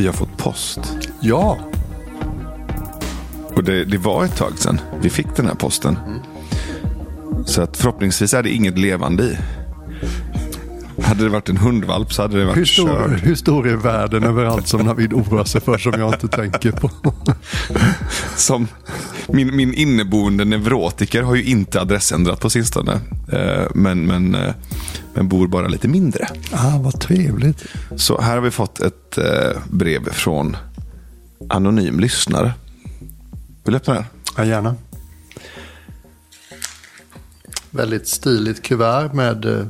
Vi har fått post. Ja. Och det, det var ett tag sedan vi fick den här posten. Så att förhoppningsvis är det inget levande i. Hade det varit en hundvalp så hade det varit Hur stor, kört. hur stor är världen över allt som Navid oroar sig för som jag inte tänker på? Som min, min inneboende neurotiker har ju inte adressändrat på sistone. Eh, Men, men, eh, men bor bara lite mindre. Ah, vad trevligt. Så här har vi fått ett eh, brev från anonym lyssnare. Vill du öppna den? Ja, gärna. Väldigt stiligt kuvert med eh,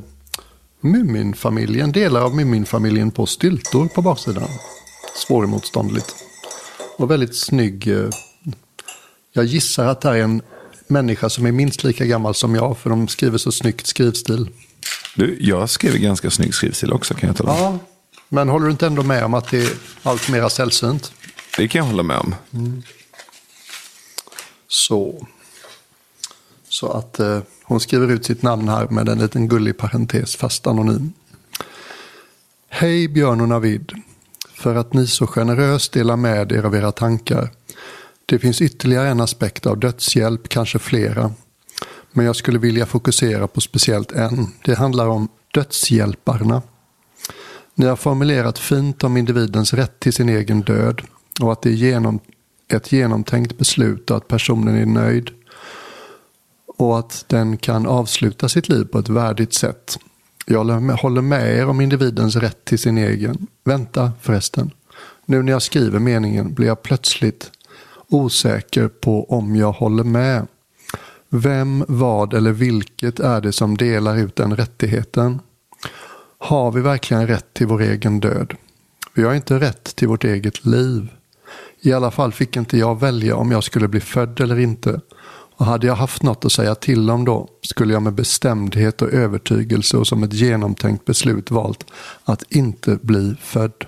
Muminfamiljen, delar av Muminfamiljen på styltor på baksidan. Svåremotståndligt. Och väldigt snygg. eh, Jag gissar att det här är en människa som är minst lika gammal som jag, för de skriver så snyggt skrivstil. Du, jag skrev ganska snygg skrivstil också kan jag tala om. Ja, men håller du inte ändå med om att det är allt mera sällsynt? Det kan jag hålla med om. Så. Så att eh, hon skriver ut sitt namn här med en liten gullig parentes, fast anonym. Hej Björn och Navid. För att ni så generöst delar med er av era tankar. Det finns ytterligare en aspekt av dödshjälp, kanske flera. Men jag skulle vilja fokusera på speciellt en. Det handlar om dödshjälparna. Ni har formulerat fint om individens rätt till sin egen död och att det är genom, ett genomtänkt beslut och att personen är nöjd och att den kan avsluta sitt liv på ett värdigt sätt. Jag håller med- håller med er om individens rätt till sin egen. Vänta förresten. Nu när jag skriver meningen blir jag plötsligt osäker på om jag håller med. Vem, vad eller vilket är det som delar ut den rättigheten? Har vi verkligen rätt till vår egen död? Vi har inte rätt till vårt eget liv. I alla fall fick inte jag välja om jag skulle bli född eller inte. Och hade jag haft något att säga till om då skulle jag med bestämdhet och övertygelse och som ett genomtänkt beslut valt att inte bli född.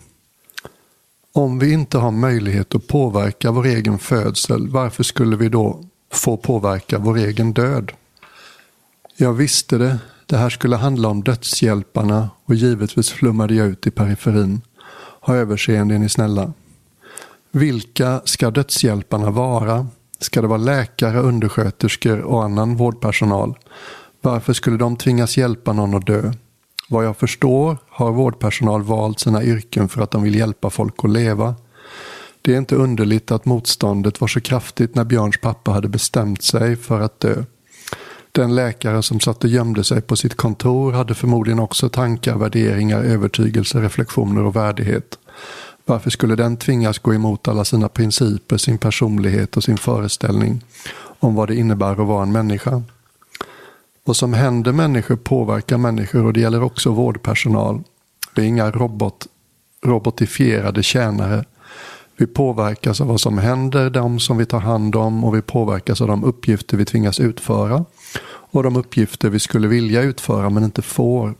Om vi inte har möjlighet att påverka vår egen födsel, varför skulle vi då får påverka vår egen död? Jag visste det. Det här skulle handla om dödshjälparna och givetvis flummade jag ut i periferin. Ha överseende är ni snälla. Vilka ska dödshjälparna vara? Ska det vara läkare, undersköterskor och annan vårdpersonal? Varför skulle de tvingas hjälpa någon att dö? Vad jag förstår har vårdpersonal valt sina yrken för att de vill hjälpa folk att leva. Det är inte underligt att motståndet var så kraftigt när Björns pappa hade bestämt sig för att dö. Den läkare som satt och gömde sig på sitt kontor hade förmodligen också tankar, värderingar, övertygelser, reflektioner och värdighet. Varför skulle den tvingas gå emot alla sina principer, sin personlighet och sin föreställning om vad det innebär att vara en människa? Vad som händer människor påverkar människor och det gäller också vårdpersonal. Vi är inga robot, robotifierade tjänare. Vi påverkas av vad som händer dem som vi tar hand om och vi påverkas av de uppgifter vi tvingas utföra och de uppgifter vi skulle vilja utföra men inte får.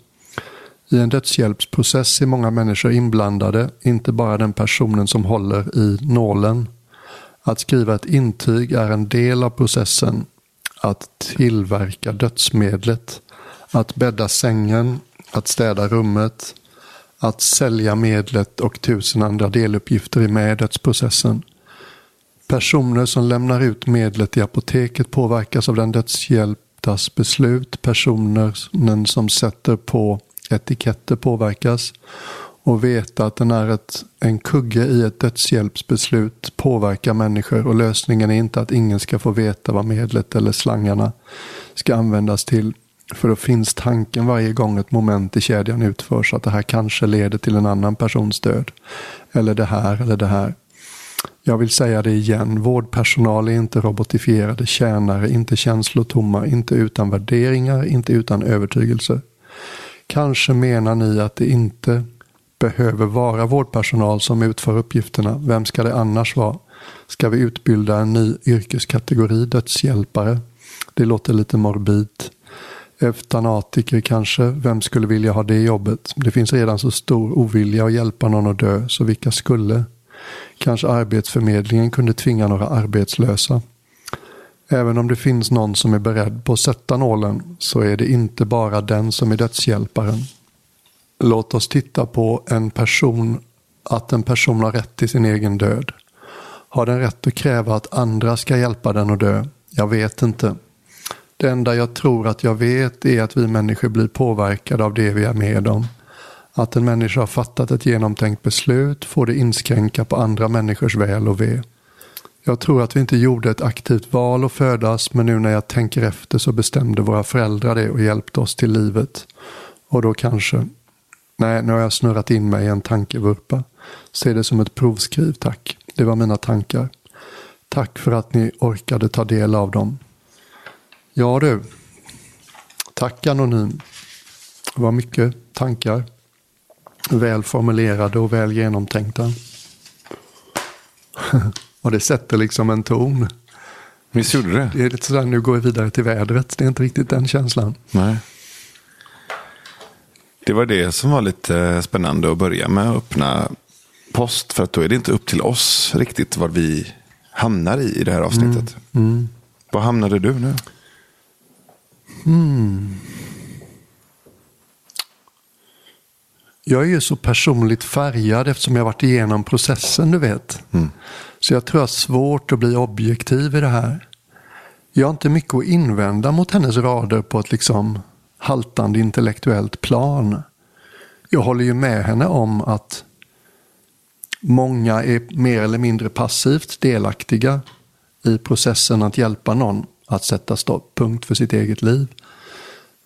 I en dödshjälpsprocess är många människor inblandade, inte bara den personen som håller i nålen. Att skriva ett intyg är en del av processen. Att tillverka dödsmedlet. Att bädda sängen. Att städa rummet. Att sälja medlet och tusen andra deluppgifter är med i dödsprocessen. Personer som lämnar ut medlet i apoteket påverkas av den dödshjälptas beslut. Personen som sätter på etiketter påverkas. Och veta att den är ett, en kugge i ett dödshjälpsbeslut påverkar människor och lösningen är inte att ingen ska få veta vad medlet eller slangarna ska användas till. För då finns tanken varje gång ett moment i kedjan utförs att det här kanske leder till en annan persons död. Eller det här eller det här. Jag vill säga det igen, vårdpersonal är inte robotifierade tjänare, inte känslotomma, inte utan värderingar, inte utan övertygelse. Kanske menar ni att det inte behöver vara vårdpersonal som utför uppgifterna. Vem ska det annars vara? Ska vi utbilda en ny yrkeskategori, dödshjälpare? Det låter lite morbid. Eutanatiker kanske, vem skulle vilja ha det jobbet? Det finns redan så stor ovilja att hjälpa någon att dö, så vilka skulle? Kanske Arbetsförmedlingen kunde tvinga några arbetslösa. Även om det finns någon som är beredd på att sätta nålen så är det inte bara den som är dödshjälparen. Låt oss titta på en person, att en person har rätt till sin egen död. Har den rätt att kräva att andra ska hjälpa den att dö? Jag vet inte. Det enda jag tror att jag vet är att vi människor blir påverkade av det vi är med om. Att en människa har fattat ett genomtänkt beslut får det inskränka på andra människors väl och ve. Jag tror att vi inte gjorde ett aktivt val att födas, men nu när jag tänker efter så bestämde våra föräldrar det och hjälpte oss till livet. Och då kanske... Nej, nu har jag snurrat in mig i en tankevurpa. Se det som ett provskriv, tack. Det var mina tankar. Tack för att ni orkade ta del av dem. Ja du. Tack Anonym. Det var mycket tankar. Väl formulerade och väl genomtänkta. och det sätter liksom en ton. Visst gjorde det? Det är lite sådär, nu går vi vidare till vädret. Det är inte riktigt den känslan. Nej. Det var det som var lite spännande att börja med att öppna post. För att då är det inte upp till oss riktigt vad vi hamnar i i det här avsnittet. Mm. Mm. Vad hamnade du nu? Mm. Jag är ju så personligt färgad eftersom jag varit igenom processen, du vet. Mm. Så jag tror jag har svårt att bli objektiv i det här. Jag har inte mycket att invända mot hennes rader på ett liksom haltande intellektuellt plan. Jag håller ju med henne om att många är mer eller mindre passivt delaktiga i processen att hjälpa någon att sätta stopp, punkt för sitt eget liv.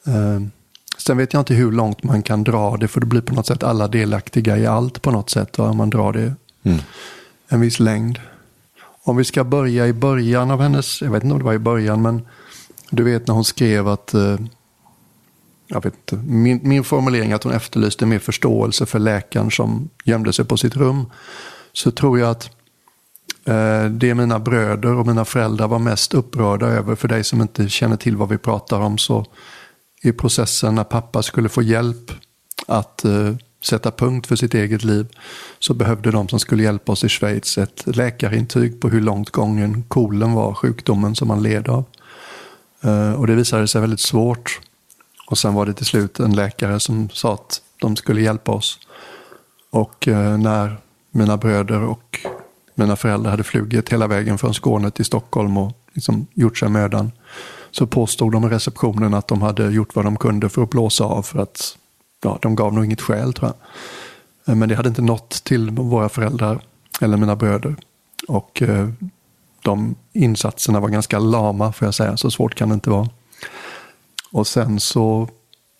Eh, sen vet jag inte hur långt man kan dra det, för det blir på något sätt alla delaktiga i allt på något sätt, om man drar det Mm. en viss längd. Om vi ska börja i början av hennes, jag vet inte om det var i början, men du vet när hon skrev att, eh, jag vet inte, min, min formulering att hon efterlyste mer förståelse för läkaren som gömde sig på sitt rum, så tror jag att Eh, det mina bröder och mina föräldrar var mest upprörda över, för dig som inte känner till vad vi pratar om, så i processen när pappa skulle få hjälp att eh, sätta punkt för sitt eget liv så behövde de som skulle hjälpa oss i Schweiz ett läkarintyg på hur långt gången kolen var, sjukdomen som man led av. Eh, och det visade sig väldigt svårt. Och sen var det till slut en läkare som sa att de skulle hjälpa oss. Och när mina bröder och mina föräldrar hade flugit hela vägen från Skåne till Stockholm och liksom gjort sig mödan så påstod de i receptionen att de hade gjort vad de kunde för att blåsa av för att ja, de gav nog inget skäl tror jag. Eh, men det hade inte nått till våra föräldrar eller mina bröder. Och eh, de insatserna var ganska lama får jag säga, så svårt kan det inte vara. Och sen så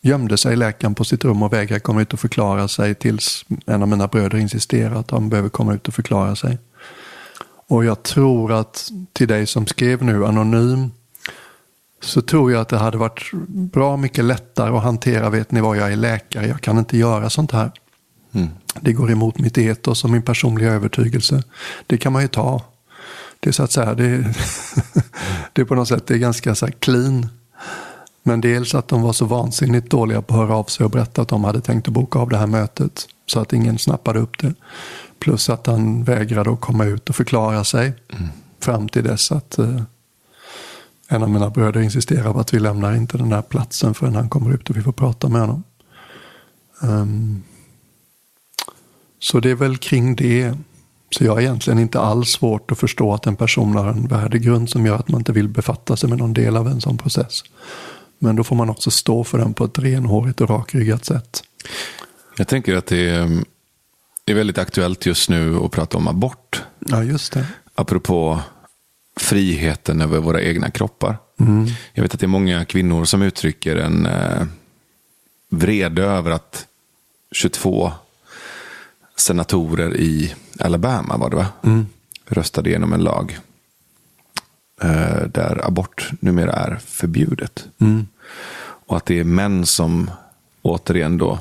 gömde sig läkaren på sitt rum och vägrade komma ut och förklara sig tills en av mina bröder insisterade att han behöver komma ut och förklara sig. Och jag tror att till dig som skrev nu anonym så tror jag att det hade varit bra mycket lättare att hantera, vet ni vad, jag är läkare, jag kan inte göra sånt här. Mm. Det går emot mitt etos och min personliga övertygelse. Det kan man ju ta. Det är så att säga, det, det är på något sätt det är ganska så clean. Men dels att de var så vansinnigt dåliga på att höra av sig och berätta att de hade tänkt att boka av det här mötet. Så att ingen snappade upp det. Plus att han vägrade att komma ut och förklara sig. Mm. Fram till dess att eh, en av mina bröder insisterar på att vi lämnar inte den här platsen förrän han kommer ut och vi får prata med honom. Um, så det är väl kring det. Så jag har egentligen inte alls svårt att förstå att en person har en värdegrund som gör att man inte vill befatta sig med någon del av en sån process. Men då får man också stå för den på ett renhårigt och rakryggat sätt. Jag tänker att det är, väldigt aktuellt just nu att prata om abort. Ja, just det. Apropå friheten över våra egna kroppar. Mm. Jag vet att det är många kvinnor som uttrycker en eh, vrede över att 22 senatorer i Alabama var det va? Mm. röstade igenom en lag eh, där abort numera är förbjudet. Mm. Och att det är män som återigen då,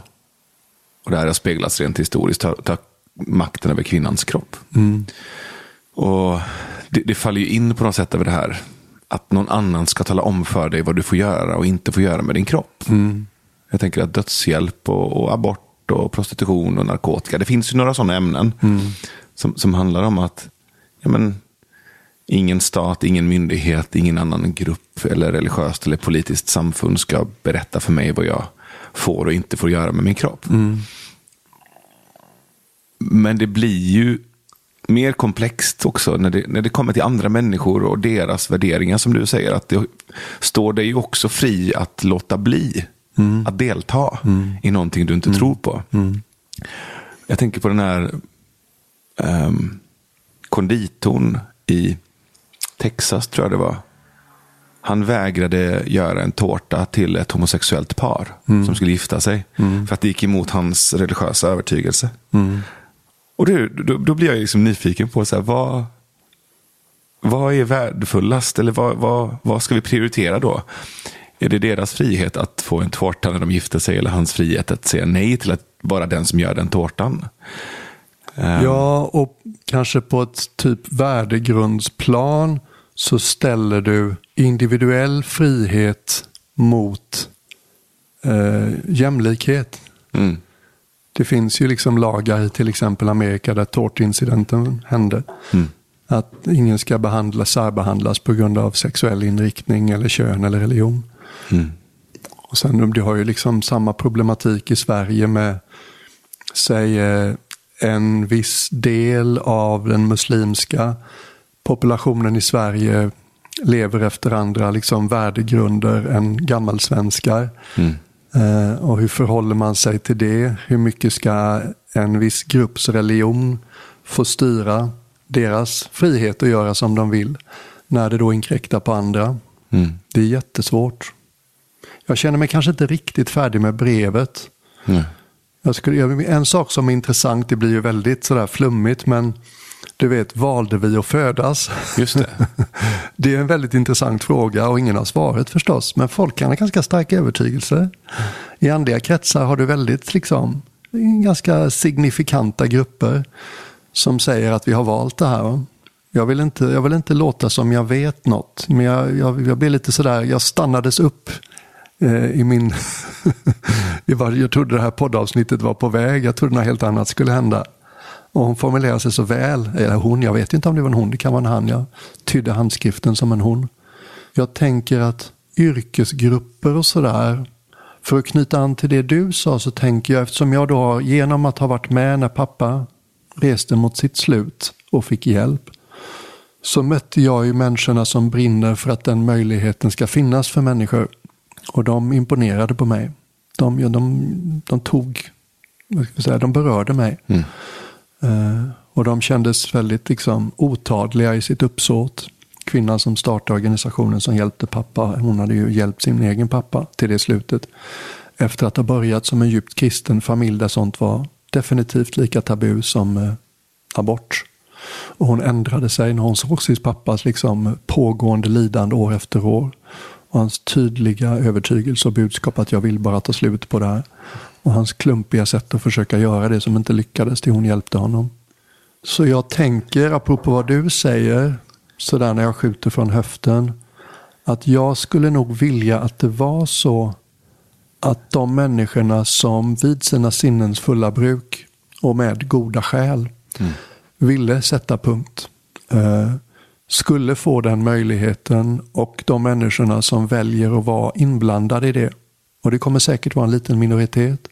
och det här har speglats rent historiskt, tar, tar makten över kvinnans kropp. Mm. Och det, det faller ju in på något sätt över det här. Att någon annan ska tala om för dig vad du får göra och inte får göra med din kropp. Mm. Jag tänker att dödshjälp och, och abort och prostitution och narkotika. Det finns ju några sådana ämnen Mm. som, som handlar om att ja, men, ingen stat, ingen myndighet, ingen annan grupp eller religiöst eller politiskt samfund ska berätta för mig vad jag får och inte får göra med min kropp. Men det blir ju mer komplext också när det, när det kommer till andra människor och deras värderingar som du säger. Att det står dig också fri att låta bli. Mm. Att delta mm. i någonting du inte mm. tror på. Mm. Jag tänker på den här um, konditorn i Texas, tror jag det var. Han vägrade göra en tårta till ett homosexuellt par mm. som skulle gifta sig. Mm. För att det gick emot hans religiösa övertygelse. Och det, då, då, blir jag liksom nyfiken på så här, vad, vad är värdefullast? Eller vad, vad, vad ska vi prioritera då? Är det deras frihet att få en tårta när de gifter sig eller hans frihet att säga nej till att vara den som gör den tårtan? Um. Ja, och kanske på ett typ värdegrundsplan så ställer du individuell frihet mot eh, jämlikhet. Mm. Det finns ju liksom lagar i till exempel Amerika där tårtincidenten hände. Mm. Att ingen ska behandla, särbehandlas på grund av sexuell inriktning eller kön eller religion. Mm. Och sen du har ju liksom samma problematik i Sverige med, säg eh, en viss del av den muslimska populationen i Sverige lever efter andra liksom värdegrunder än gammalsvenskar. Mm. Eh, och hur förhåller man sig till det? Hur mycket ska en viss grupps religion få styra deras frihet att göra som de vill när det då inkräktar på andra? Mm. Det är jättesvårt. Jag känner mig kanske inte riktigt färdig med brevet. Mm. Jag skulle, en sak som är intressant, det blir ju väldigt sådär flummigt, men du vet, valde vi att födas? Just det. det är en väldigt intressant fråga och ingen har svaret förstås. Men folk kan ha ganska starka övertygelser. I andliga kretsar har du väldigt, liksom, ganska signifikanta grupper som säger att vi har valt det här. Jag vill inte, jag vill inte låta som jag vet något, men jag, jag, jag blir lite sådär, jag stannades upp Eh, i min... jag trodde det här poddavsnittet var på väg, jag trodde något helt annat skulle hända. Och hon formulerar sig så väl. Eller hon, jag vet inte om det var en hon, det kan vara en han. Jag tydde handskriften som en hon. Jag tänker att yrkesgrupper och sådär. För att knyta an till det du sa så tänker jag, eftersom jag då genom att ha varit med när pappa reste mot sitt slut och fick hjälp. Så mötte jag ju människorna som brinner för att den möjligheten ska finnas för människor. Och de imponerade på mig. De, de, de, de tog, vad ska jag säga, de berörde mig. Mm. Eh, och de kändes väldigt liksom, otadliga i sitt uppsåt. Kvinnan som startade organisationen som hjälpte pappa, hon hade ju hjälpt sin egen pappa till det slutet. Efter att ha börjat som en djupt kristen familj där sånt var definitivt lika tabu som eh, abort. Och hon ändrade sig när hon såg sin pappas liksom, pågående lidande år efter år. Och hans tydliga övertygelse och budskap att jag vill bara ta slut på det här. Och hans klumpiga sätt att försöka göra det som inte lyckades till hon hjälpte honom. Så jag tänker, apropå vad du säger, sådär när jag skjuter från höften, att jag skulle nog vilja att det var så att de människorna som vid sina sinnens fulla bruk och med goda skäl mm. ville sätta punkt eh, skulle få den möjligheten och de människorna som väljer att vara inblandade i det och det kommer säkert vara en liten minoritet.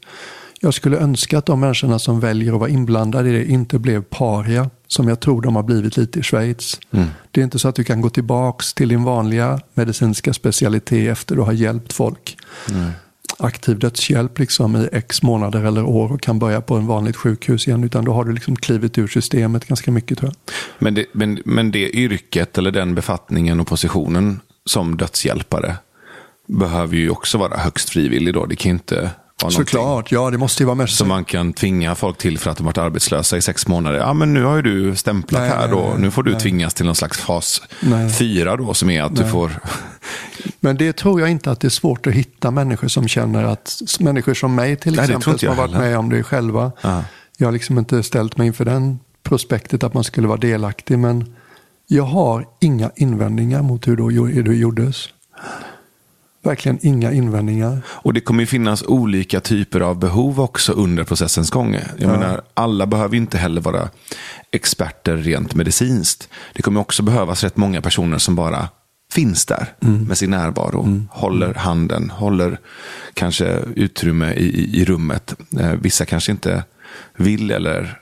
Jag skulle önska att de människorna som väljer att vara inblandade i det inte blev paria, som jag tror de har blivit lite i Schweiz. Mm. Det är inte så att du kan gå tillbaks till din vanliga medicinska specialitet efter att ha hjälpt folk. Mm. Aktiv dödshjälp liksom i x månader eller år och kan börja på en vanligt sjukhus igen. Utan då har du liksom klivit ur systemet ganska mycket tror jag. Men det, men, men det yrket eller den befattningen och positionen som dödshjälpare behöver ju också vara högst frivillig då. Det kan inte Såklart, ja det måste ju vara mest. Som man kan tvinga folk till för att de varit arbetslösa i sex månader. Ja men nu har ju du stämplat nej, här då. Nu får du nej. tvingas till någon slags fas nej. fyra då som är att du får. Men det tror jag inte att det är svårt att hitta människor som känner att, människor som mig till exempel som har varit med om det själva. Aha. Jag har liksom inte ställt mig inför den prospektet att man skulle vara delaktig. Men jag har inga invändningar mot hur det gjordes verkligen inga invändningar. Och det kommer ju finnas olika typer av behov också under processens gång. Jag ja. menar, alla behöver inte heller vara experter rent medicinskt. Det kommer också behövas rätt många personer som bara finns där med sin närvaro. Håller handen, håller kanske utrymme i, i, i rummet. Eh, vissa kanske inte vill eller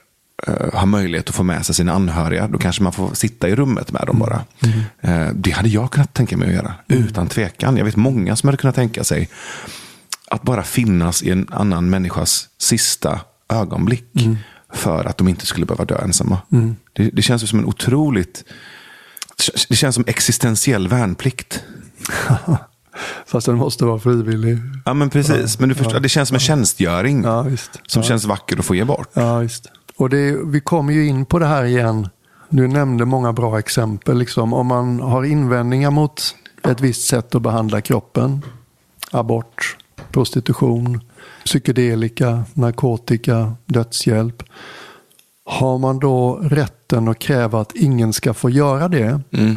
eh, har möjlighet att få med sig sina anhöriga. Då kanske man får sitta i rummet med dem bara. Eh, det hade jag kunnat tänka mig att göra, utan tvekan. Jag vet många som hade kunnat tänka sig att bara finnas i en annan människas sista ögonblick. För att de inte skulle behöva dö ensamma. Det, det känns som en otroligt... Det känns som existentiell värnplikt. Fast den måste vara frivillig. Ja, men precis. Men du förstår, det känns som en tjänstgöring. Ja. Som känns vacker att få ge bort. Ja, visst. Och det, vi kommer ju in på det här igen. Du nämnde många bra exempel. Liksom. Om man har invändningar mot ett visst sätt att behandla kroppen. Abort, prostitution, psykedelika, narkotika, dödshjälp. Har man då rätten att kräva att ingen ska få göra det? Mm.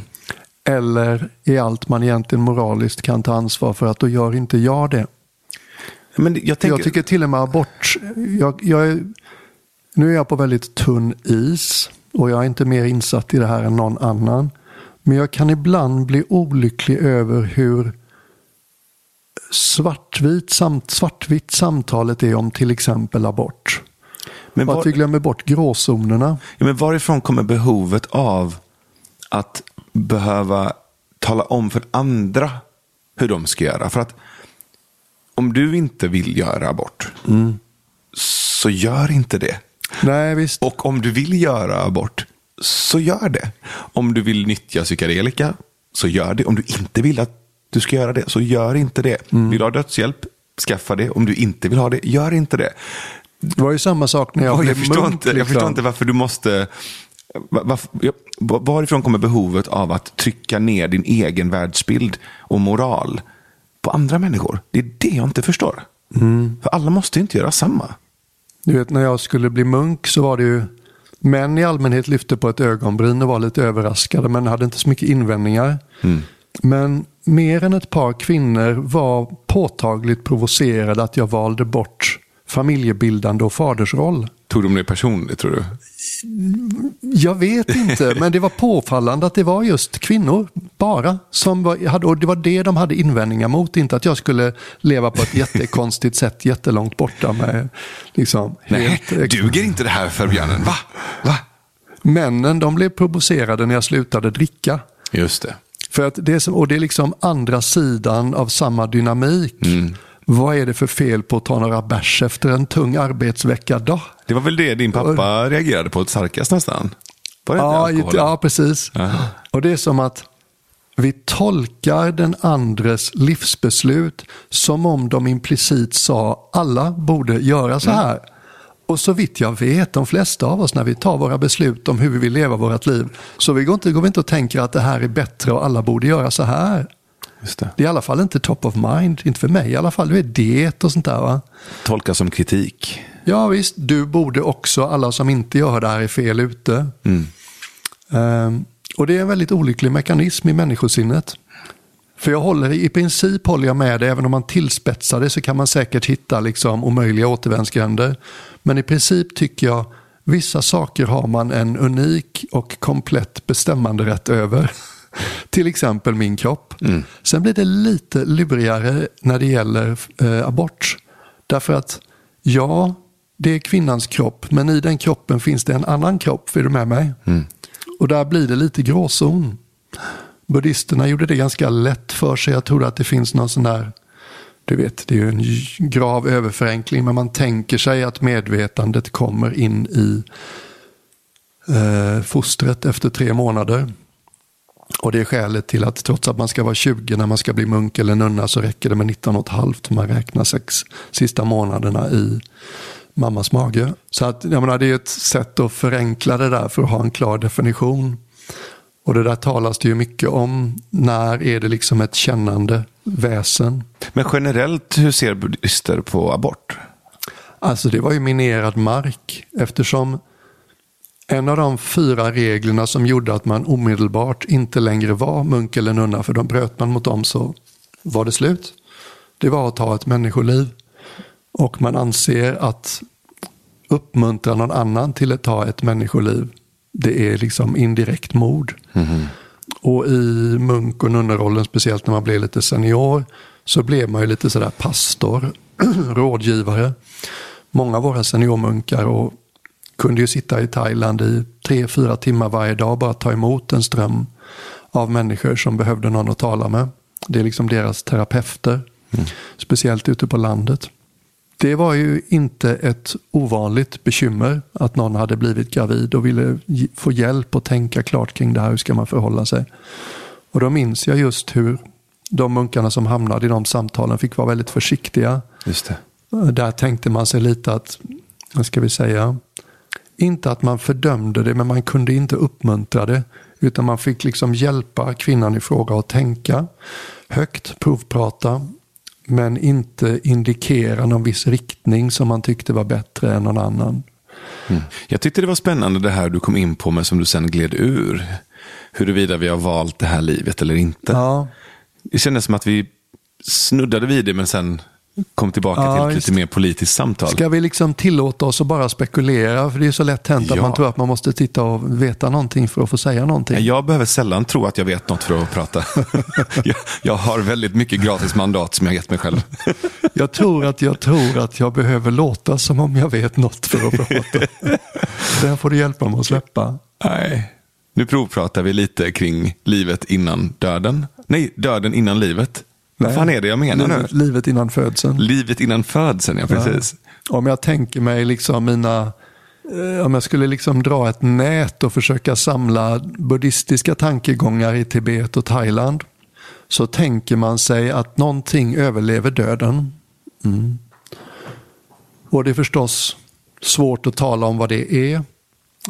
Eller är allt man egentligen moraliskt kan ta ansvar för att då gör inte jag det? Men jag, tänker, Jag tycker till och med abort, jag, jag är, nu är jag på väldigt tunn is och jag är inte mer insatt i det här än någon annan. Men jag kan ibland bli olycklig över hur svartvit, samt, svartvitt samtalet är om till exempel abort. men, var, att vi glömmer bort gråzonerna. ja, men varifrån kommer behovet av att behöva tala om för andra hur de ska göra? För att om du inte vill göra abort, så gör inte det. Nej, visst. Och om du vill göra abort, så gör det. Om du vill nyttja psykedelika, så gör det. Om du inte vill att du ska göra det, så gör inte det. Mm. Vill du ha dödshjälp, skaffa det. Om du inte vill ha det, gör inte det. Det var ju samma sak när jag Oj, blev jag, förstår munk. inte, jag liksom. förstår inte varför du måste... va- Varför, varifrån kommer behovet av att trycka ner din egen världsbild och moral på andra människor? Det är det jag inte förstår. Mm. För alla måste ju inte göra samma. Du vet när jag skulle bli munk så var det ju män i allmänhet lyfte på ett ögonbryn och var lite överraskade men hade inte så mycket invändningar. Men mer än ett par kvinnor var påtagligt provocerade att jag valde bort familjebildande och fadersroll. Tog de det personligt tror du? Jag vet inte, men det var påfallande att det var just kvinnor bara. Som var, hade, och det var det de hade invändningar mot. Inte att jag skulle leva på ett jättekonstigt sätt jättelångt borta med liksom, Nej, helt, duger inte det här för björnen? Va? Va? Männen de blev provocerade när jag slutade dricka. Just det. För att det är, och det är liksom andra sidan av samma dynamik. Vad är det för fel på att ta några bärs efter en tung arbetsvecka då? Det var väl det din pappa reagerade på starkast nästan? Ja, ja, precis. Aha. Och det är som att vi tolkar den andres livsbeslut som om de implicit sa alla borde göra så här. Och så vitt jag vet, de flesta av oss när vi tar våra beslut om hur vi vill leva vårt liv, så vi går inte, går vi inte och tänker att det här är bättre och alla borde göra så här. Just det. Det är i alla fall inte top of mind, inte för mig i alla fall. Det är det och sånt där va. Tolkas som kritik. Ja visst, du borde också, alla som inte gör det här är fel ute. Ehm, och det är en väldigt olycklig mekanism i människosinnet. För jag håller, i princip håller jag med dig, även om man tillspetsar det så kan man säkert hitta liksom omöjliga återvändsgränder. Men i princip tycker jag vissa saker har man en unik och komplett bestämmanderätt över. Till exempel min kropp. Sen blir det lite lurigare när det gäller eh, abort. Därför att ja, det är kvinnans kropp, men i den kroppen finns det en annan kropp. Är du med mig? Och där blir det lite gråzon. Buddhisterna gjorde det ganska lätt för sig. Jag tror att det finns någon sån där, du vet, det är ju en grav överförenkling, men man tänker sig att medvetandet kommer in i eh, fostret efter tre månader. Och det är skälet till att trots att man ska vara 20 när man ska bli munk eller nunna så räcker det med 19 och ett halvt. Man räknar sex sista månaderna i mammas mage. Så att, jag menar, det är ett sätt att förenkla det där för att ha en klar definition. Och det där talas det ju mycket om. När är det liksom ett kännande väsen? Men generellt, hur ser buddhister på abort? Alltså det var ju minerad mark eftersom en av de fyra reglerna som gjorde att man omedelbart inte längre var munk eller nunna, för de bröt man mot dem så var det slut. Det var att ta ett människoliv. Och man anser att uppmuntra någon annan till att ta ett människoliv, det är liksom indirekt mord. Och i munk och nunnerollen, speciellt när man blev lite senior, så blev man ju lite sådär pastor, rådgivare. Många av våra seniormunkar och kunde ju sitta i Thailand i tre, fyra timmar varje dag och bara ta emot en ström av människor som behövde någon att tala med. Det är liksom deras terapeuter, mm. speciellt ute på landet. Det var ju inte ett ovanligt bekymmer att någon hade blivit gravid och ville få hjälp att tänka klart kring det här. Hur ska man förhålla sig? Och då minns jag just hur de munkarna som hamnade i de samtalen fick vara väldigt försiktiga. Just det. Där tänkte man sig lite att, vad ska vi säga, inte att man fördömde det, men man kunde inte uppmuntra det. Utan man fick liksom hjälpa kvinnan i fråga att tänka högt, provprata, men inte indikera någon viss riktning som man tyckte var bättre än någon annan. Mm. Jag tyckte det var spännande det här du kom in på, men som du sen gled ur. Huruvida vi har valt det här livet eller inte. Ja. Det kändes som att vi snuddade vid det, men sen kom tillbaka ja, till ett lite mer politiskt samtal. Ska vi liksom tillåta oss att bara spekulera? För det är så lätt hänt ja. att man tror att man måste titta och veta någonting för att få säga någonting. Jag behöver sällan tro att jag vet något för att prata. jag, jag, har väldigt mycket gratis mandat som jag gett mig själv. jag tror att jag tror att jag behöver låta som om jag vet något för att prata. Det här får du hjälpa mig att släppa. Nej. Nu provpratar vi lite kring livet innan döden. Nej, döden innan livet. Vad fan är det jag menar livet, nu? Livet innan födseln. Livet innan födseln, ja precis. Ja. Om jag tänker mig liksom mina eh, om jag skulle liksom dra ett nät och försöka samla buddhistiska tankegångar i Tibet och Thailand så tänker man sig att någonting överlever döden. Mm. Och det är förstås svårt att tala om vad det är.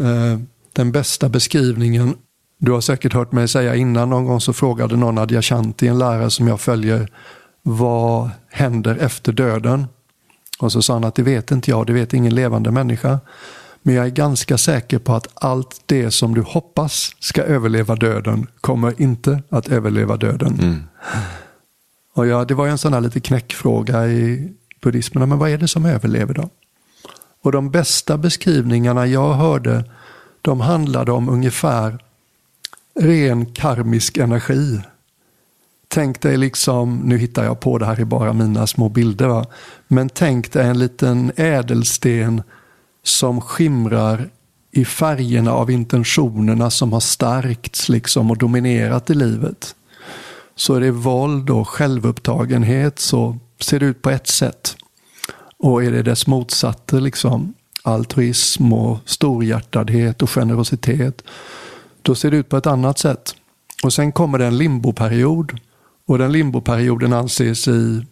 Eh, den bästa beskrivningen du har säkert hört mig säga innan, någon gång så frågade någon Adyashanti, en lärare som jag följer, vad händer efter döden? Och så sa han att det vet inte jag, det vet ingen levande människa. Men jag är ganska säker på att allt det som du hoppas ska överleva döden kommer inte att överleva döden. Mm. Och ja, det var ju en sån här lite knäckfråga i buddhismen, men vad är det som överlever då? Och de bästa beskrivningarna jag hörde, de handlade om ungefär ren karmisk energi. Tänk dig liksom, nu hittar jag på det här i bara mina små bilder, va? men tänk dig en liten ädelsten som skimrar i färgerna av intentionerna som har stärkts liksom och dominerat i livet. Så är det våld och självupptagenhet så ser det ut på ett sätt. Och är det dess motsatser, liksom altruism och storhjärtadhet och generositet, då ser det ut på ett annat sätt. Och sen kommer det en limboperiod. Och den limboperioden anses i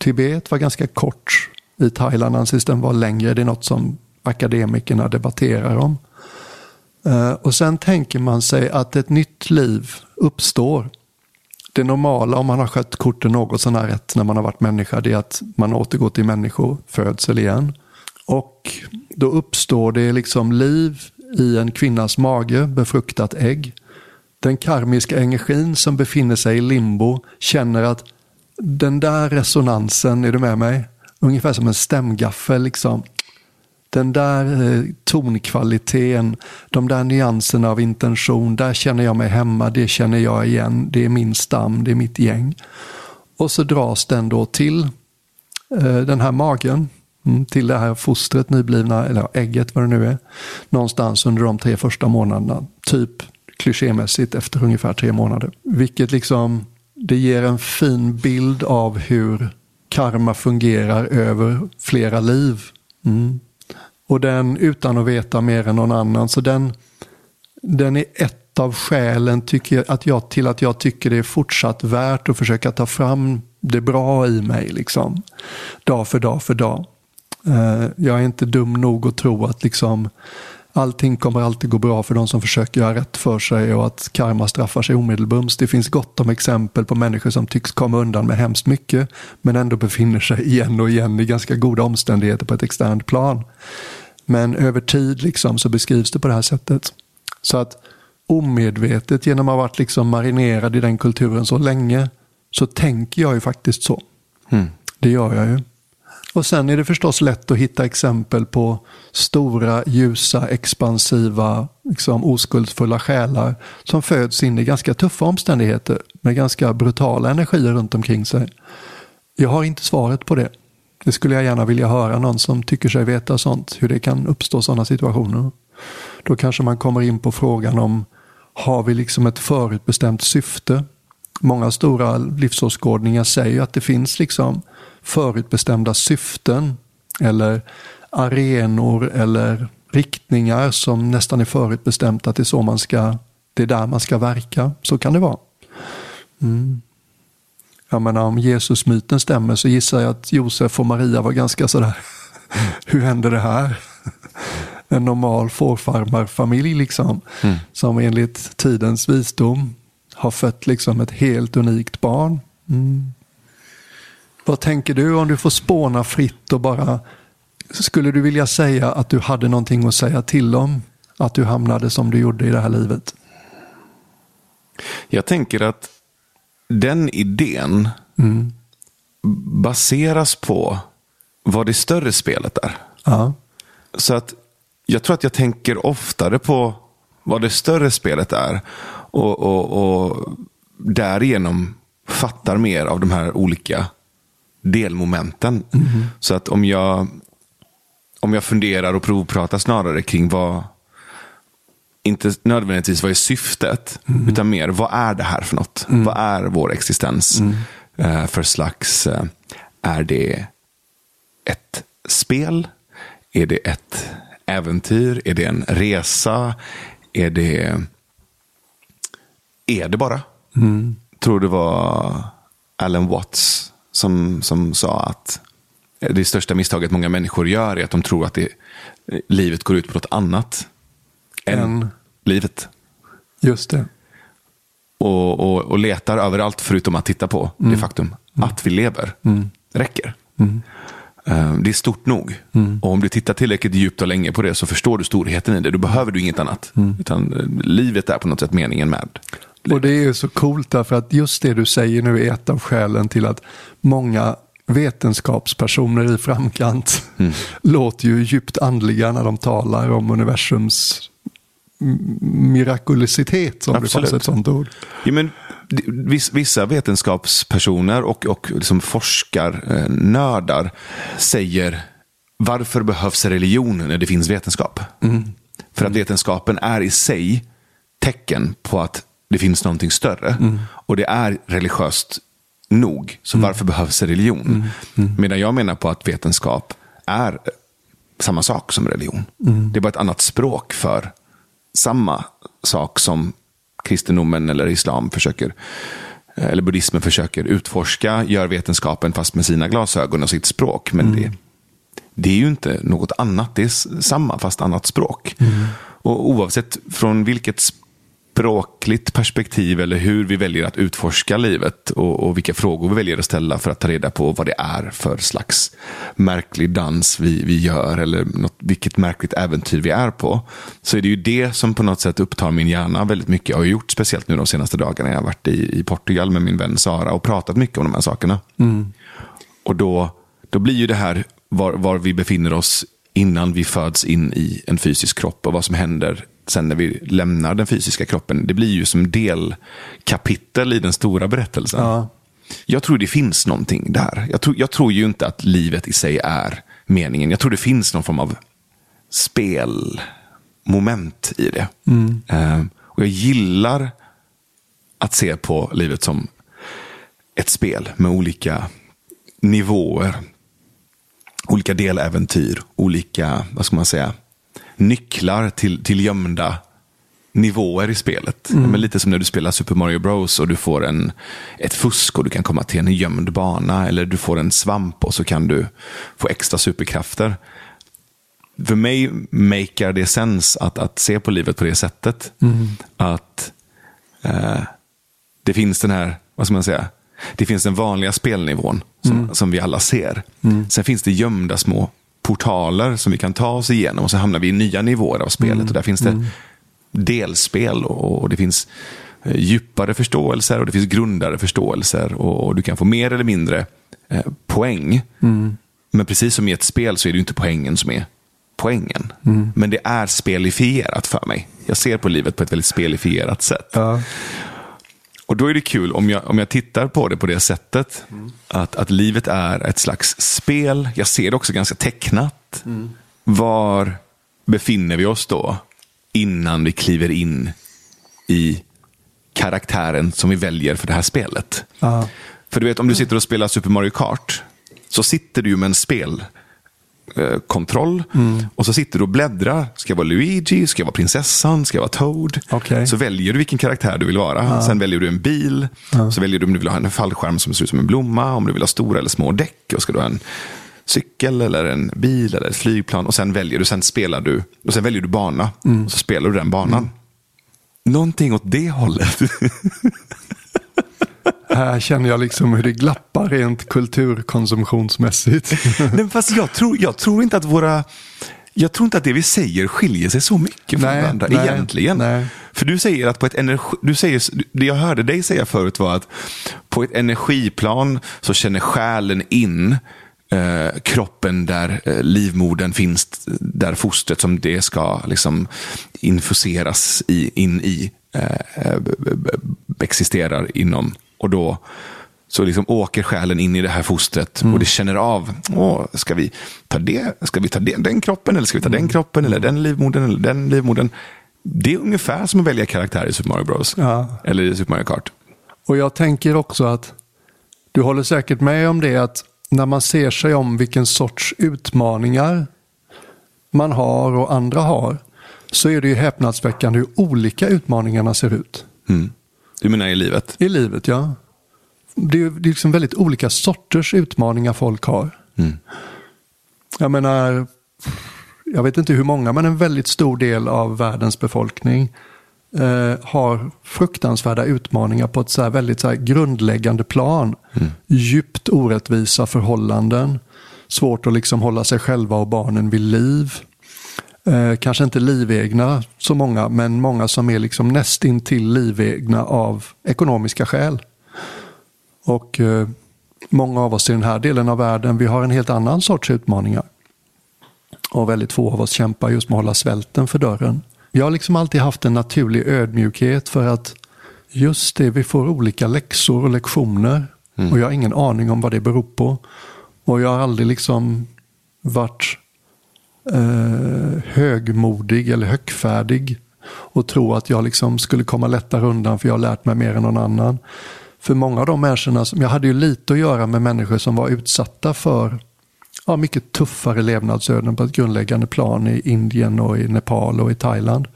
Tibet vara ganska kort. I Thailand anses den vara längre. Det är något som akademikerna debatterar om. Eh, och sen tänker man sig att ett nytt liv uppstår. Det normala om man har skött korten något sånär rätt när man har varit människa, det är att man återgår till människofödsel igen. Och då uppstår det liksom liv i en kvinnas mage, befruktat ägg. Den karmiska energin som befinner sig i limbo känner att den där resonansen, är du med mig? Ungefär som en stämgaffel. Liksom. Den där eh, tonkvaliteten, de där nyanserna av intention, där känner jag mig hemma, det känner jag igen, det är min stam, det är mitt gäng. Och så dras den då till eh, den här magen Mm, till det här fostret, nyblivna, eller ägget vad det nu är, någonstans under de tre första månaderna. Typ klichémässigt efter ungefär tre månader. Vilket liksom, det ger en fin bild av hur karma fungerar över flera liv. Mm. Och den utan att veta mer än någon annan. Så den, den är ett av skälen tycker att jag, till att jag tycker det är fortsatt värt att försöka ta fram det bra i mig. Liksom. Dag för dag för dag. Eh, jag är inte dum nog att tro att liksom allting kommer alltid gå bra för de som försöker göra rätt för sig och att karma straffar sig omedelbums. Det finns gott om exempel på människor som tycks komma undan med hemskt mycket men ändå befinner sig igen och igen i ganska goda omständigheter på ett externt plan. Men över tid liksom så beskrivs det på det här sättet. Så att omedvetet genom att ha varit liksom marinerad i den kulturen så länge så tänker jag ju faktiskt så. Mm. Det gör jag ju. Och sen är det förstås lätt att hitta exempel på stora, ljusa, expansiva, liksom oskuldsfulla själar som föds in i ganska tuffa omständigheter med ganska brutala energier runt omkring sig. Jag har inte svaret på det. Det skulle jag gärna vilja höra någon som tycker sig veta sånt, hur det kan uppstå sådana situationer. Då kanske man kommer in på frågan om har vi liksom ett förutbestämt syfte? Många stora livsåskådningar säger att det finns liksom förutbestämda syften eller arenor eller riktningar som nästan är förutbestämt att det är så man ska, det är där man ska verka. Så kan det vara. Mm. Jag menar, om Jesusmyten stämmer så gissar jag att Josef och Maria var ganska sådär, hur hände det här? En normal fårfarmarfamilj liksom, mm. som enligt tidens visdom har fött liksom ett helt unikt barn. Mm. Vad tänker du om du får spåna fritt och bara, skulle du vilja säga att du hade någonting att säga till om? Att du hamnade som du gjorde i det här livet? Jag tänker att den idén mm. baseras på vad det större spelet är. Ja. Så att jag tror att jag tänker oftare på vad det större spelet är. Och, och, och därigenom fattar mer av de här olika delmomenten. Mm. Så att om jag, om jag funderar och provpratar snarare kring vad, inte nödvändigtvis vad är syftet, mm. utan mer vad är det här för något? Mm. Vad är vår existens mm. uh, för slags, uh, är det ett spel? Är det ett äventyr? Är det en resa? Är det, är det bara? Mm. Tror det var Alan Watts som, som sa att det största misstaget många människor gör är att de tror att det, livet går ut på något annat än, än livet. Just det. Och, och, och, letar överallt förutom att titta på mm. det faktum mm. att vi lever. Mm. räcker. Mm. Eh, det är stort nog. Mm. Och om du tittar tillräckligt djupt och länge på det så förstår du storheten i det. Då behöver du inget annat. Mm. Utan eh, livet är på något sätt meningen med. Och det är så coolt därför att just det du säger nu är ett av skälen till att många vetenskapspersoner i framkant mm. låter ju djupt andliga när de talar om universums mirakulositet, som Absolut. det fanns ett sånt ord. Ja, men, vissa vetenskapspersoner och, och liksom forskarnördar säger varför behövs religion när det finns vetenskap? Mm. För att vetenskapen är i sig tecken på att det finns någonting större. Mm. Och det är religiöst nog. Så mm. varför behövs religion? Mm. mm. Medan jag menar på att vetenskap är samma sak som religion. Det är bara ett annat språk för samma sak som kristendomen eller islam försöker eller buddhismen försöker utforska, gör vetenskapen fast med sina glasögon och sitt språk. Men mm. det, det är ju inte något annat, det är samma fast annat språk. Mm. Och oavsett från vilket språkligt perspektiv eller hur vi väljer att utforska livet och, och, vilka frågor vi väljer att ställa för att ta reda på vad det är för slags märklig dans vi, vi gör eller något, vilket märkligt äventyr vi är på. Så är det ju det som på något sätt upptar min hjärna väldigt mycket. Jag har gjort speciellt nu de senaste dagarna. Jag har varit i, i Portugal med min vän Sara och pratat mycket om de här sakerna. Mm. Och då, då blir ju det här var, var vi befinner oss innan vi föds in i en fysisk kropp och vad som händer sen när vi lämnar den fysiska kroppen. Det blir ju som delkapitel i den stora berättelsen. Ja. Jag tror det finns någonting där. Jag tror, jag tror ju inte att livet i sig är meningen. Jag tror det finns någon form av spelmoment i det. Mm. Uh, och jag gillar att se på livet som ett spel med olika nivåer. Olika deläventyr, olika, vad ska man säga, nycklar till, till gömda nivåer i spelet. Mm. Men lite som när du spelar Super Mario Bros och du får en, ett fusk och du kan komma till en gömd bana. Eller du får en svamp och så kan du få extra superkrafter. För mig makar det sens att, att se på livet på det sättet. Mm. Att eh, det finns den här, vad ska man säga, det finns den vanliga spelnivån som, mm. som vi alla ser. Mm. Sen finns det gömda små portaler som vi kan ta oss igenom och så hamnar vi i nya nivåer av spelet. Mm. Och där finns det mm. delspel och, och det finns eh, djupare förståelser och det finns grundare förståelser och, och du kan få mer eller mindre eh, poäng. Mm. Men precis som i ett spel så är det inte poängen som är poängen. Men det är spelifierat för mig. Jag ser på livet på ett väldigt spelifierat sätt. Ja. Och då är det kul om jag, om jag tittar på det på det sättet. Att, att livet är ett slags spel. Jag ser det också ganska tecknat. Var befinner vi oss då? Innan vi kliver in i karaktären som vi väljer för det här spelet. Ja. För du vet, om du sitter och spelar Super Mario Kart. Så sitter du ju med en spel kontroll. Och så sitter du och bläddrar. Ska jag vara Luigi? Ska jag vara prinsessan? Ska jag vara Toad? Okej. Så väljer du vilken karaktär du vill vara. Sen väljer du en bil. Så väljer du om du vill ha en fallskärm som ser ut som en blomma. Om du vill ha stora eller små däck. Och ska du ha en cykel eller en bil eller ett flygplan. Och sen väljer du, sen spelar du. Och sen väljer du bana. Och så spelar du den banan. Någonting åt det hållet. Här känner jag liksom hur det glappar rent kulturkonsumtionsmässigt. Nej, fast jag tror, jag tror inte att våra... Jag tror inte att det vi säger skiljer sig så mycket från Nej, varandra nej, egentligen. nej. För du säger att på ett energi... Du säger, det jag hörde dig säga förut var att på ett energiplan så känner själen in eh, kroppen där eh, livmodern finns, där fostret som det ska liksom infuseras i, in i eh, eh, existerar inom. Och då så liksom åker själen in i det här fostret och det känner av. Åh, ska vi ta, det? Ska vi ta det, den kroppen eller ska vi ta den kroppen eller den livmodern eller den livmodern? Det är ungefär som att välja karaktär i Super Mario Bros. Ja. Eller i Super Mario Kart. Och jag tänker också att du håller säkert med om det att när man ser sig om vilken sorts utmaningar man har och andra har så är det ju häpnadsväckande hur olika utmaningarna ser ut. Mm. Du menar i livet? I livet, ja. Det är, det är liksom väldigt olika sorters utmaningar folk har. Mm. Jag menar, jag vet inte hur många, men en väldigt stor del av världens befolkning eh, har fruktansvärda utmaningar på ett så här väldigt så här grundläggande plan. Djupt orättvisa förhållanden. Svårt att liksom hålla sig själva och barnen vid liv. Eh, kanske inte livegna så många, men många som är liksom nästintill livegna av ekonomiska skäl. Och eh, många av oss i den här delen av världen, vi har en helt annan sorts utmaningar. Och väldigt få av oss kämpar just med att hålla svälten för dörren. Jag har liksom alltid haft en naturlig ödmjukhet för att just det, vi får olika läxor och lektioner. Och jag har ingen aning om vad det beror på. Och jag har aldrig liksom varit eh, högmodig eller högfärdig och tro att jag liksom skulle komma lättare undan för jag har lärt mig mer än någon annan. För många av de människorna, som, jag hade ju lite att göra med människor som var utsatta för ja, mycket tuffare levnadsöden på ett grundläggande plan i Indien och i Nepal och i Thailand.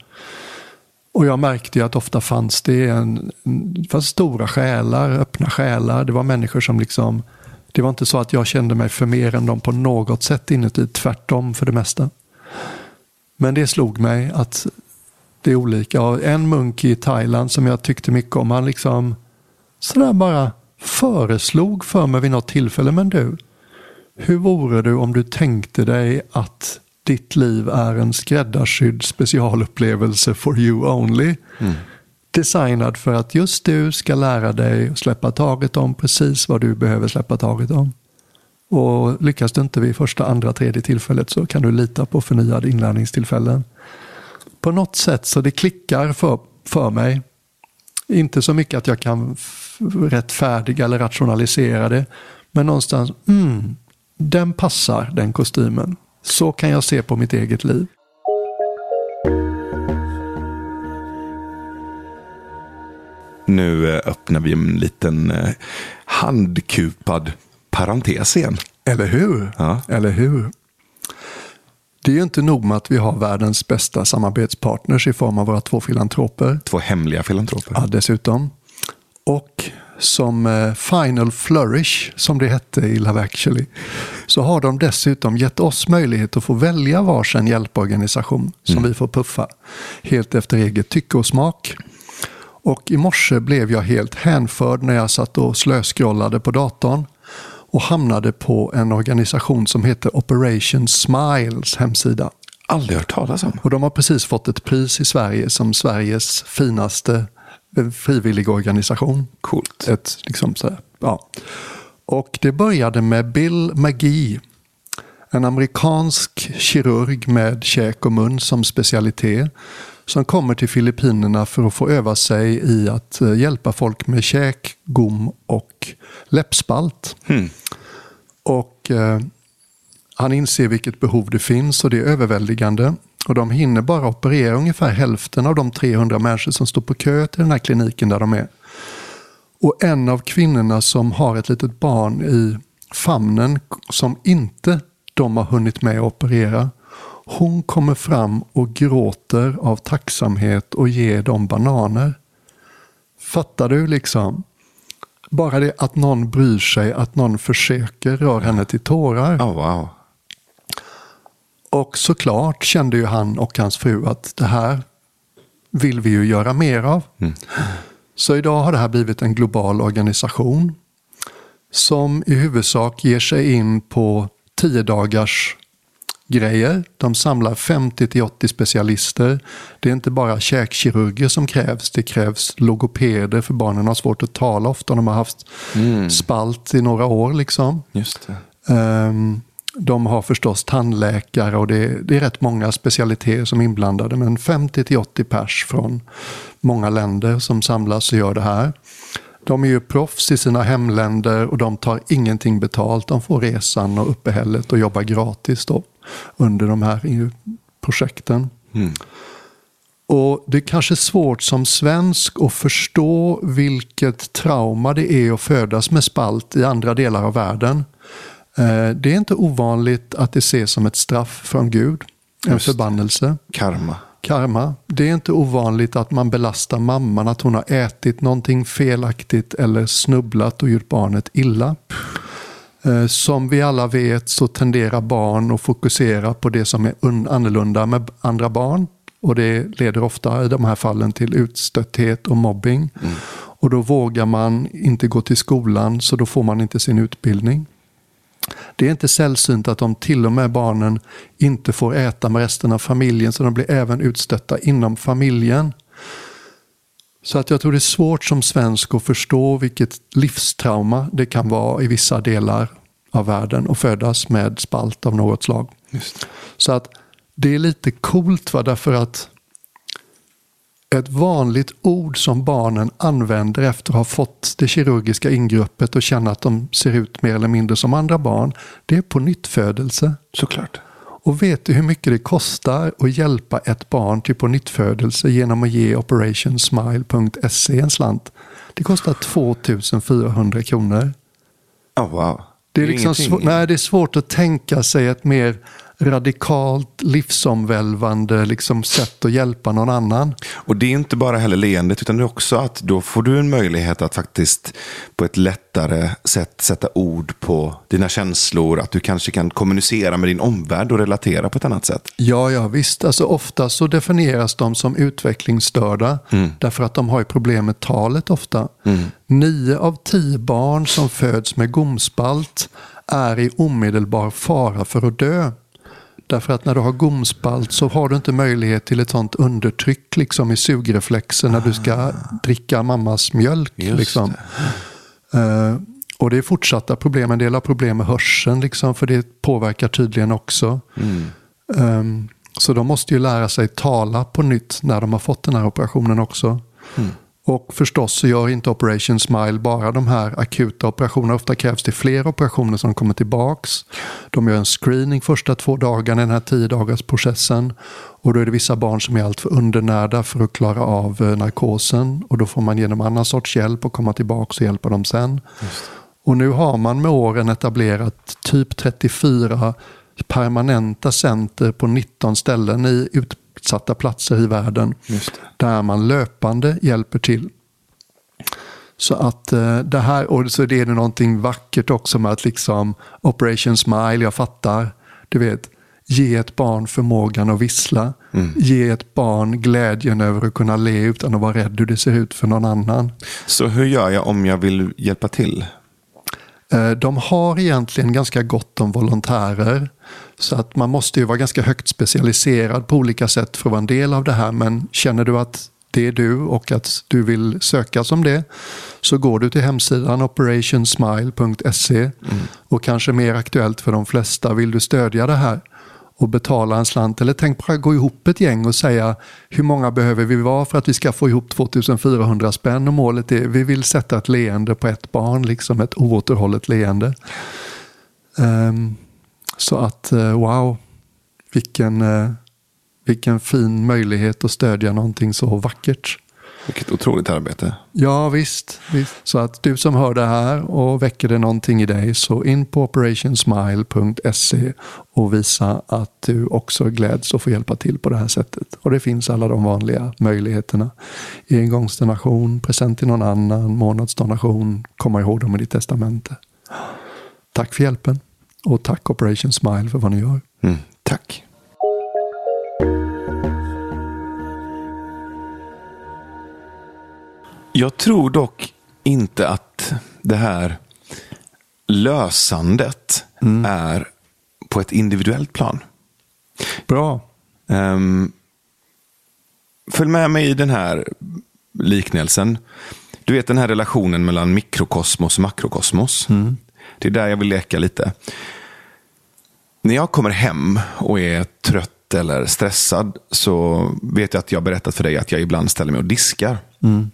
Och jag märkte ju att ofta fanns det en, det fanns stora själar, öppna själar. Det var människor som liksom, det var inte så att jag kände mig för mer än dem på något sätt inuti, tvärtom för det mesta. Men det slog mig att det är olika. Och en munk i Thailand som jag tyckte mycket om, han liksom sådär bara föreslog för mig vid något tillfälle, men du, hur vore du om du tänkte dig att ditt liv är en skräddarsydd specialupplevelse for you only? Mm. Designad för att just du ska lära dig att släppa taget om precis vad du behöver släppa taget om. Och lyckas du inte vid första, andra, tredje tillfället så kan du lita på förnyade inlärningstillfällen. På något sätt så det klickar för, för mig. Inte så mycket att jag kan rättfärdiga eller rationalisera det. Men någonstans, mm, den passar den kostymen. Så kan jag se på mitt eget liv. Nu eh, öppnar vi en liten eh, handkupad parentes igen. Eller hur? Ja. Eller hur? Det är ju inte nog med att vi har världens bästa samarbetspartners i form av våra två filantroper. Två hemliga filantroper. Ja, dessutom. Och som eh, Final Flourish, som det hette i Love actually, så har de dessutom gett oss möjlighet att få välja varsin hjälporganisation som vi får puffa. Helt efter eget tycke och smak. Och i morse blev jag helt hänförd när jag satt och slöskrollade på datorn och hamnade på en organisation som heter Operation Smiles hemsida. Aldrig hört talas om. Och de har precis fått ett pris i Sverige som Sveriges finaste eh, frivilligorganisation. Coolt. Ett, liksom så ja. Och det började med Bill McGee En amerikansk kirurg med käk och mun som specialitet som kommer till Filippinerna för att få öva sig i att eh, hjälpa folk med käk, gom och läppspalt. Hmm. Och eh, Han inser vilket behov det finns och det är överväldigande. Och De hinner bara operera ungefär hälften av de 300 människor som står på kö till den här kliniken där de är. Och en av kvinnorna som har ett litet barn i famnen som inte de har hunnit med att operera. Hon kommer fram och gråter av tacksamhet och ger dem bananer. Fattar du liksom? Bara det att någon bryr sig, att någon försöker rör henne till tårar. Oh, wow. Och såklart kände ju han och hans fru att det här vill vi ju göra mer av. Så idag har det här blivit en global organisation som i huvudsak ger sig in på 10 dagars grejer. De samlar 50-80 specialister. Det är inte bara käkkirurger som krävs. Det krävs logopeder för barnen har svårt att tala ofta. De har haft spalt i några år. liksom. Just. Ehm, De har förstås tandläkare och det är, det är rätt många specialiteter som är inblandade. Men 50-80 pers från många länder som samlas och gör det här. De är ju proffs i sina hemländer och de tar ingenting betalt. De får resan och uppehället och jobbar gratis då under de här projekten. Och Det är kanske svårt som svensk att förstå vilket trauma det är att födas med spalt i andra delar av världen. Eh, Det är inte ovanligt att det ses som ett straff från Gud, en Just förbannelse. Karma. Karma. Det är inte ovanligt att man belastar mamman att hon har ätit någonting felaktigt eller snubblat och gjort barnet illa. Eh, Som vi alla vet så tenderar barn att fokusera på det som är un- annorlunda med andra barn. Och det leder ofta i de här fallen till utstötthet och mobbing. Och då vågar man inte gå till skolan så då får man inte sin utbildning. Det är inte sällsynt att de till och med barnen inte får äta med resten av familjen så de blir även utstötta inom familjen. Så att jag tror det är svårt som svensk att förstå vilket livstrauma det kan vara i vissa delar av världen att födas med spalt av något slag. Just. Så att det är lite coolt va? därför att ett vanligt ord som barnen använder efter att ha fått det kirurgiska ingreppet och känna att de ser ut mer eller mindre som andra barn, det är på nyttfödelse. Såklart. Och vet du hur mycket det kostar att hjälpa ett barn till på nyttfödelse genom att ge operationsmile.se en slant? Det kostar 2400 kronor. Oh, wow. Det är, liksom ingenting. svår, nej, det är svårt att tänka sig ett mer radikalt livsomvälvande liksom, sätt att hjälpa någon annan. Och det är inte bara heller leendet, utan det är också att då får du en möjlighet att faktiskt på ett lättare sätt sätta ord på dina känslor. Att du kanske kan kommunicera med din omvärld och relatera på ett annat sätt. Ja, ja visst. Alltså, ofta så definieras de som utvecklingsstörda därför att de har problem med talet ofta. Nio av tio barn som föds med gomspalt är i omedelbar fara för att dö. Därför att när du har gomspalt så har du inte möjlighet till ett sånt undertryck liksom i sugreflexen när du ska dricka mammas mjölk. Liksom. Eh, och det är fortsatta problem. En del har problem med hörseln, liksom, för det påverkar tydligen också. Ehm, så de måste ju lära sig tala på nytt när de har fått den här operationen också. Och förstås så gör inte Operation Smile bara de här akuta operationerna. Ofta krävs det fler operationer som kommer tillbaks. De gör en screening första två dagarna i den här tio dagars processen. Och då är det vissa barn som är alltför undernärda för att klara av eh, narkosen. Och då får man genom annan sorts hjälp och komma tillbaks och hjälpa dem sen. Och nu har man med åren etablerat typ 34 permanenta center på 19 ställen i utsatta platser i världen. Där man löpande hjälper till. Så att eh, det här, och så är det någonting vackert också med att liksom Operation Smile, jag fattar, du vet, ge ett barn förmågan att vissla. Ge ett barn glädjen över att kunna le utan att vara rädd hur det ser ut för någon annan. Så hur gör jag om jag vill hjälpa till? Eh, De har egentligen ganska gott om volontärer. Så att man måste ju vara ganska högt specialiserad på olika sätt för att vara en del av det här. Men känner du att det är du och att du vill söka som det så går du till hemsidan operationsmile.se mm. och kanske mer aktuellt för de flesta, vill du stödja det här och betala en slant eller tänk bara gå ihop ett gäng och säga hur många behöver vi vara för att vi ska få ihop 2400 spänn och målet är vi vill sätta ett leende på ett barn, liksom ett oåterhållet leende. Um, så att uh, wow, vilken, uh, vilken fin möjlighet att stödja någonting så vackert. Vilket otroligt arbete. Ja, visst, visst. Så att du som hör det här och väcker det någonting i dig, så in på operationsmile.se och visa att du också gläds och får hjälpa till på det här sättet. Och det finns alla de vanliga möjligheterna. Engångsdonation, present till någon annan, månadsdonation, komma ihåg dem i ditt testamente. Tack för hjälpen och tack Operation Smile för vad ni gör. Mm, tack. Jag tror dock inte att det här lösandet mm. är på ett individuellt plan. Bra. Um, följ med mig i den här liknelsen. Du vet den här relationen mellan mikrokosmos och makrokosmos. Mm. Det är där jag vill leka lite. När jag kommer hem och är trött eller stressad så vet jag att jag berättat för dig att jag ibland ställer mig och diskar. Mm.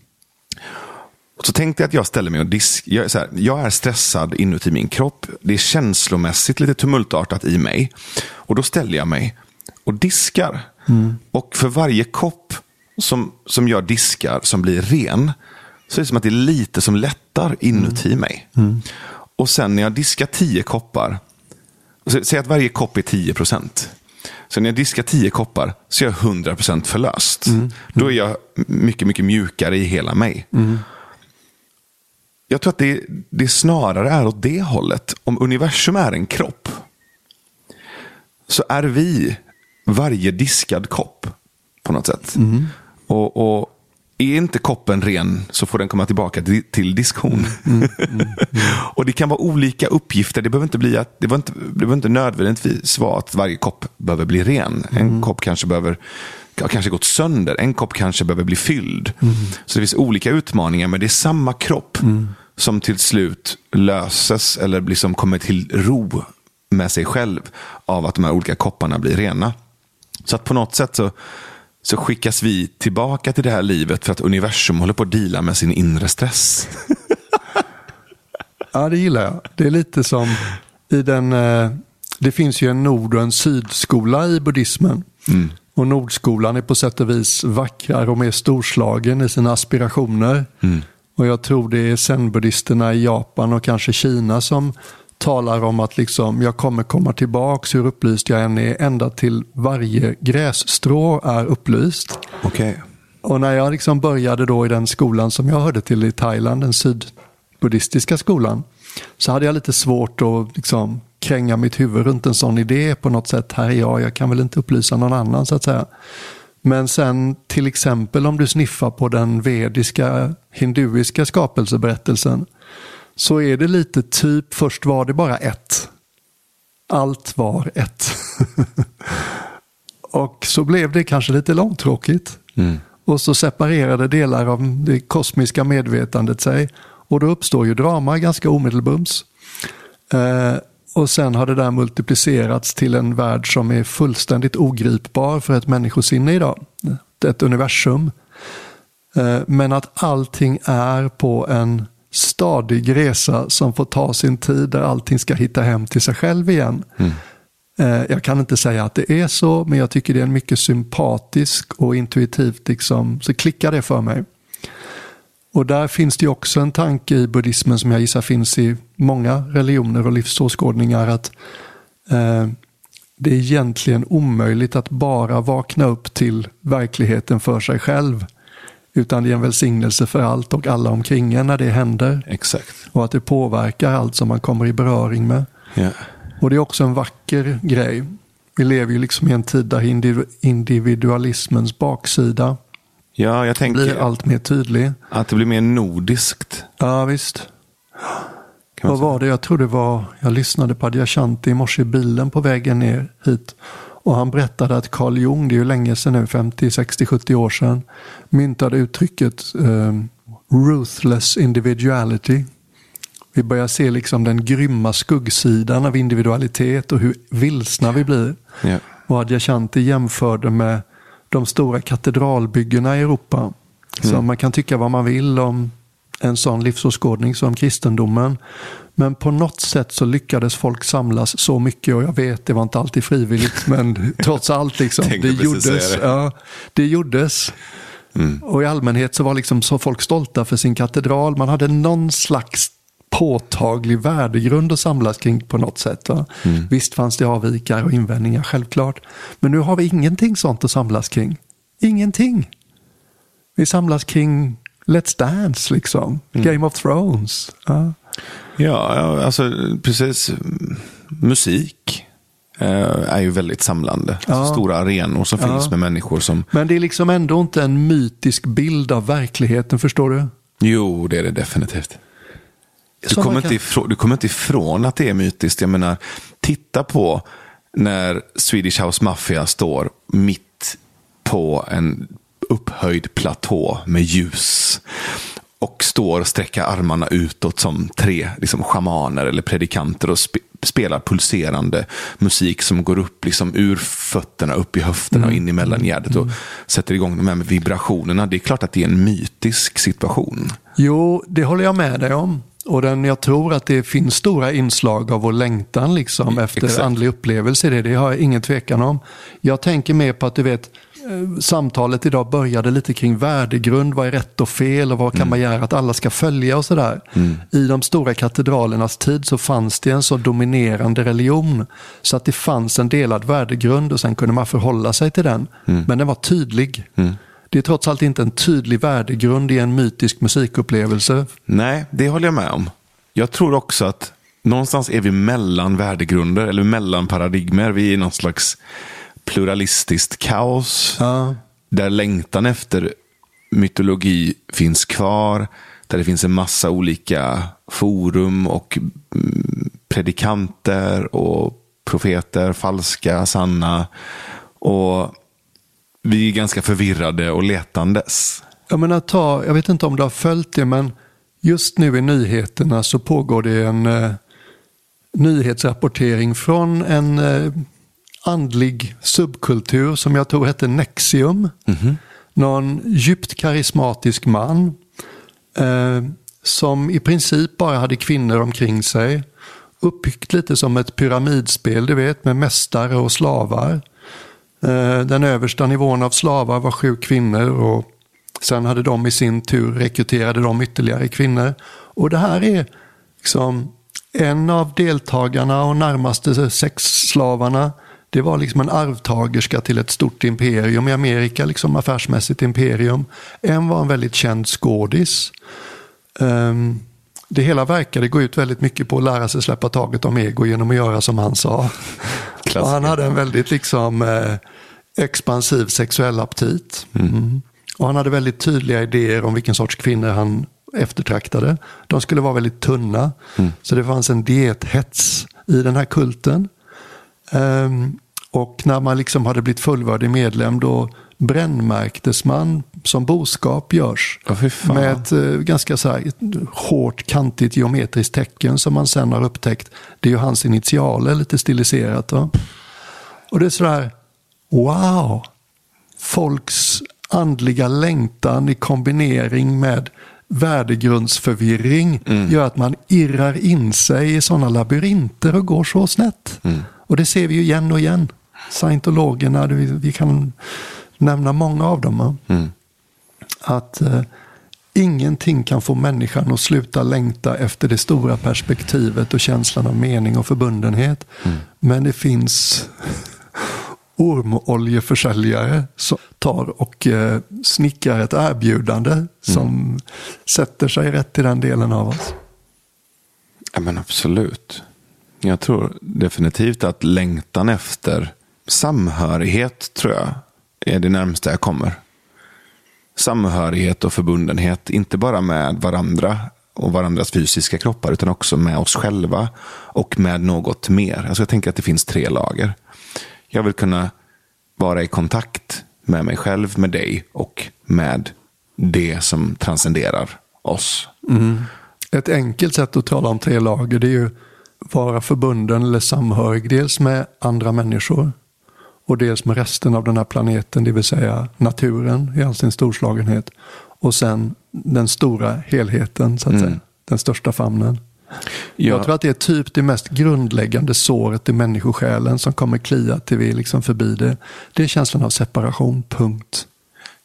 Så tänkte jag att jag ställer mig och disk. Jag är, här, jag är stressad inuti min kropp. Det är känslomässigt lite tumultartat i mig. Och då ställer jag mig och diskar. Mm. Och för varje kopp som, som jag diskar som blir ren. Så är det som att det är lite som lättar inuti mm. mig. Mm. Och sen när jag diskar tio koppar. Säg att varje kopp är 10 procent. Så när jag diskar tio koppar så är jag 100 procent förlöst. Mm. Då är jag mycket, mycket mjukare i hela mig. Mm. Jag tror att det, det snarare är åt det hållet. Om universum är en kropp. Så är vi varje diskad kopp. På något sätt. Mm. Och, och, är inte koppen ren så får den komma tillbaka till, till diskhon. Mm, mm, mm. och det kan vara olika uppgifter. Det behöver inte, bli att, det behöver inte, det behöver inte nödvändigtvis vara att varje kopp behöver bli ren. En mm. kopp kanske behöver kanske gått sönder. En kopp kanske behöver bli fylld. Mm. Så det finns olika utmaningar, men det är samma kropp mm. som till slut löses eller liksom kommer till ro med sig själv av att de här olika kopparna blir rena. Så att på något sätt så, så skickas vi tillbaka till det här livet för att universum håller på att dela med sin inre stress. ja, det gillar jag. Det är lite som i den... Eh, det finns ju en nord och en sydskola i buddhismen. Mm. Och Nordskolan är på sätt och vis vackrare och mer storslagen i sina aspirationer. Mm. Och jag tror det är zen-buddhisterna i Japan och kanske Kina som talar om att liksom, jag kommer komma tillbaks hur upplyst jag än är, ända till varje grässtrå är upplyst. Okay. Och när jag liksom började då i den skolan som jag hörde till i Thailand, den sydbuddhistiska skolan, så hade jag lite svårt att liksom kränga mitt huvud runt en sån idé på något sätt. Här är jag, jag kan väl inte upplysa någon annan så att säga. Men sen till exempel om du sniffar på den vediska hinduiska skapelseberättelsen så är det lite typ först var det bara ett. Allt var ett. och så blev det kanske lite långtråkigt. Mm. Och så separerade delar av det kosmiska medvetandet sig. Och då uppstår ju drama ganska omedelbums. Eh, och sen har det där multiplicerats till en värld som är fullständigt ogripbar för ett människosinne idag. Ett universum. Eh, men att allting är på en stadig resa som får ta sin tid där allting ska hitta hem till sig själv igen. Mm. Eh, jag kan inte säga att det är så, men jag tycker det är en mycket sympatisk och intuitivt liksom, så klickar det för mig. Och där finns det också en tanke i buddhismen som jag gissar finns i många religioner och livsåskådningar att eh, det är egentligen omöjligt att bara vakna upp till verkligheten för sig själv. Utan det är en välsignelse för allt och alla omkring en när det händer. Exakt. Och att det påverkar allt som man kommer i beröring med. Yeah. Och det är också en vacker grej. Vi lever ju liksom i en tid där individualismens baksida Ja, jag tänker blir allt mer tydlig. Att det blir mer nordiskt. Ja, visst. Vad var det? Jag tror det var, jag lyssnade på Adyashanti i morse i bilen på vägen ner hit. Och han berättade att Carl Jung, det är ju länge sedan nu, 50, 60, 70 år sedan, myntade uttrycket eh, ruthless individuality. Vi börjar se liksom den grymma skuggsidan av individualitet och hur vilsna vi blir. Ja. Och Adyashanti jämförde med de stora katedralbyggena i Europa. Så man kan tycka vad man vill om en sån livsåskådning som kristendomen. Men på något sätt så lyckades folk samlas så mycket och jag vet, det var inte alltid frivilligt, men trots allt liksom. Det gjordes. det. Ja, det gjordes. Och i allmänhet så var liksom så folk stolta för sin katedral. Man hade någon slags påtaglig värdegrund att samlas kring på något sätt. Va? Visst fanns det avvikare och invändningar, självklart. Men nu har vi ingenting sånt att samlas kring. Ingenting. Vi samlas kring Let's Dance, liksom. Game of Thrones. Ja. Ja, ja, alltså precis. Musik eh, är ju väldigt samlande. Alltså, stora arenor som finns med människor som... Men det är liksom ändå inte en mytisk bild av verkligheten, förstår du? Jo, det är det definitivt. Du Som kommer, kan- inte ifrån, du kommer inte ifrån att det är mytiskt. Jag menar, titta på när Swedish House Mafia står mitt på en upphöjd platå med ljus. Och står och sträcker armarna utåt som tre liksom, schamaner eller predikanter och spe, spelar pulserande musik som går upp liksom, ur fötterna, upp i höfterna och in i mellangärdet och sätter igång de här med vibrationerna. Det är klart att det är en mytisk situation. Jo, det håller jag med dig om. Och den, jag tror att det finns stora inslag av vår längtan liksom, efter Exakt. andlig upplevelse. i Det, det har jag ingen tvekan om. Jag tänker mer på att du vet, samtalet idag började lite kring värdegrund. Vad är rätt och fel och vad kan man göra att alla ska följa och sådär. I de stora katedralernas tid så fanns det en så dominerande religion. Så att det fanns en delad värdegrund och sen kunde man förhålla sig till den. Men den var tydlig. Det är trots allt inte en tydlig värdegrund i en mytisk musikupplevelse. Nej, det håller jag med om. Jag tror också att någonstans är vi mellan värdegrunder eller mellan paradigmer. Vi är i någon slags pluralistiskt kaos. Ja. Där längtan efter mytologi finns kvar. Där det finns en massa olika forum och mm, predikanter och profeter, falska, sanna. Och vi är ganska förvirrade och letandes. Jag menar, ta, jag vet inte om du har följt det, men just nu i nyheterna så pågår det en eh, nyhetsrapportering från en eh, andlig subkultur som jag tror hette Nexium. Någon djupt karismatisk man eh, som i princip bara hade kvinnor omkring sig. Uppbyggt lite som ett pyramidspel, du vet, med mästare och slavar. Eh, Den översta nivån av slavar var sju kvinnor och sen hade de i sin tur rekryterade de ytterligare kvinnor. Och det här är liksom en av deltagarna och närmaste sexslavarna. Det var liksom en arvtagerska till ett stort imperium i Amerika, liksom affärsmässigt imperium. En var en väldigt känd skådis. Ehm, det hela verkade gå ut väldigt mycket på att lära sig släppa taget om ego genom att göra som han sa. Han hade en väldigt liksom eh, expansiv sexuell aptit. Mm. Och han hade väldigt tydliga idéer om vilken sorts kvinnor han eftertraktade. De skulle vara väldigt tunna. Så det fanns en diethets i den här kulten. Ehm, och när man liksom hade blivit fullvärdig medlem då brännmärktes man som boskap görs. Fan. med ett eh, ganska så här, hårt kantigt geometriskt tecken som man sen har upptäckt. Det är ju hans initialer lite stiliserat. Då. Och det är sådär, wow! Folks andliga längtan i kombinering med värdegrundsförvirring gör att man irrar in sig i sådana labyrinter och går så snett. Och det ser vi ju igen och igen. Scientologerna, vi, kan nämna många av dem. va? Att eh, ingenting kan få människan att sluta längta efter det stora perspektivet och känslan av mening och förbundenhet. Men det finns ormoljeförsäljare som tar och eh, snickrar ett erbjudande som sätter sig rätt i den delen av oss. Ja, men absolut. Jag tror definitivt att längtan efter samhörighet tror jag är det närmsta jag kommer. Samhörighet och förbundenhet, inte bara med varandra och varandras fysiska kroppar utan också med oss själva och med något mer. Alltså jag tänker att det finns tre lager. Jag vill kunna vara i kontakt med mig själv, med dig och med det som transcenderar oss. Mm. Ett enkelt sätt att tala om tre lager det är ju vara förbunden eller samhörig dels med andra människor och dels med resten av den här planeten, det vill säga naturen i all sin storslagenhet. Och sen den stora helheten, så att säga. Den största famnen. Ja. Jag tror att det är typ det mest grundläggande såret i människosjälen som kommer klia till vi är liksom förbi det. Det är känslan av separation, punkt.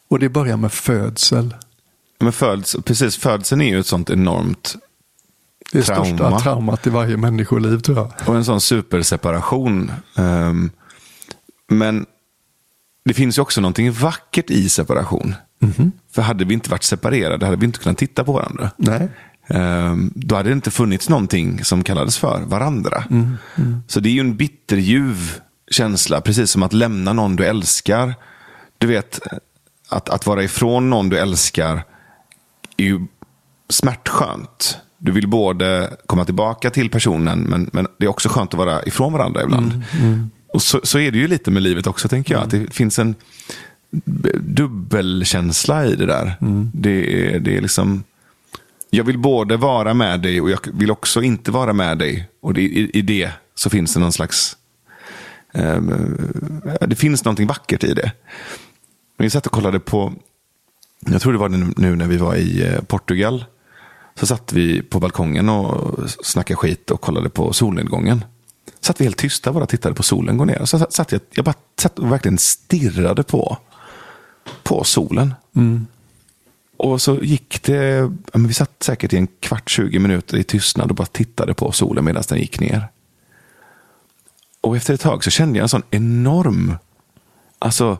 Och det börjar med födsel. Men föds, precis, födseln är ju ett sånt enormt Det är Trauma. största traumat i varje människoliv tror jag. och en sån superseparation. Ehm, men det finns ju också någonting vackert i separation. För hade vi inte varit separerade hade vi inte kunnat titta på varandra. Nej. Ehm, då hade det inte funnits någonting som kallades för varandra. Mm, Så det är ju en bitterljuv känsla, precis som att lämna någon du älskar. Du vet, att, att vara ifrån någon du älskar är ju smärtskönt. Du vill både komma tillbaka till personen, men, men det är också skönt att vara ifrån varandra ibland. Och så, så är det ju lite med livet också, tänker jag. Att det finns en dubbelkänsla i det där. Det, är, det är liksom... Jag vill både vara med dig och jag vill också inte vara med dig. Och det, i, i det så finns det någon slags... ehm, det finns någonting vackert i det. Vi satt och kollade på, jag tror det var nu- nu när vi var i eh, Portugal. Så satt vi på balkongen och snackade skit och kollade på solnedgången. Satt vi helt tysta bara och tittade på solen gå ner. Så satt- jag, jag bara satt och verkligen stirrade på, på solen. Och så gick det, vi satt säkert i en kvart, 20 minuter i tystnad och bara tittade på solen medan den gick ner. Och efter ett tag så kände jag en sån enorm, alltså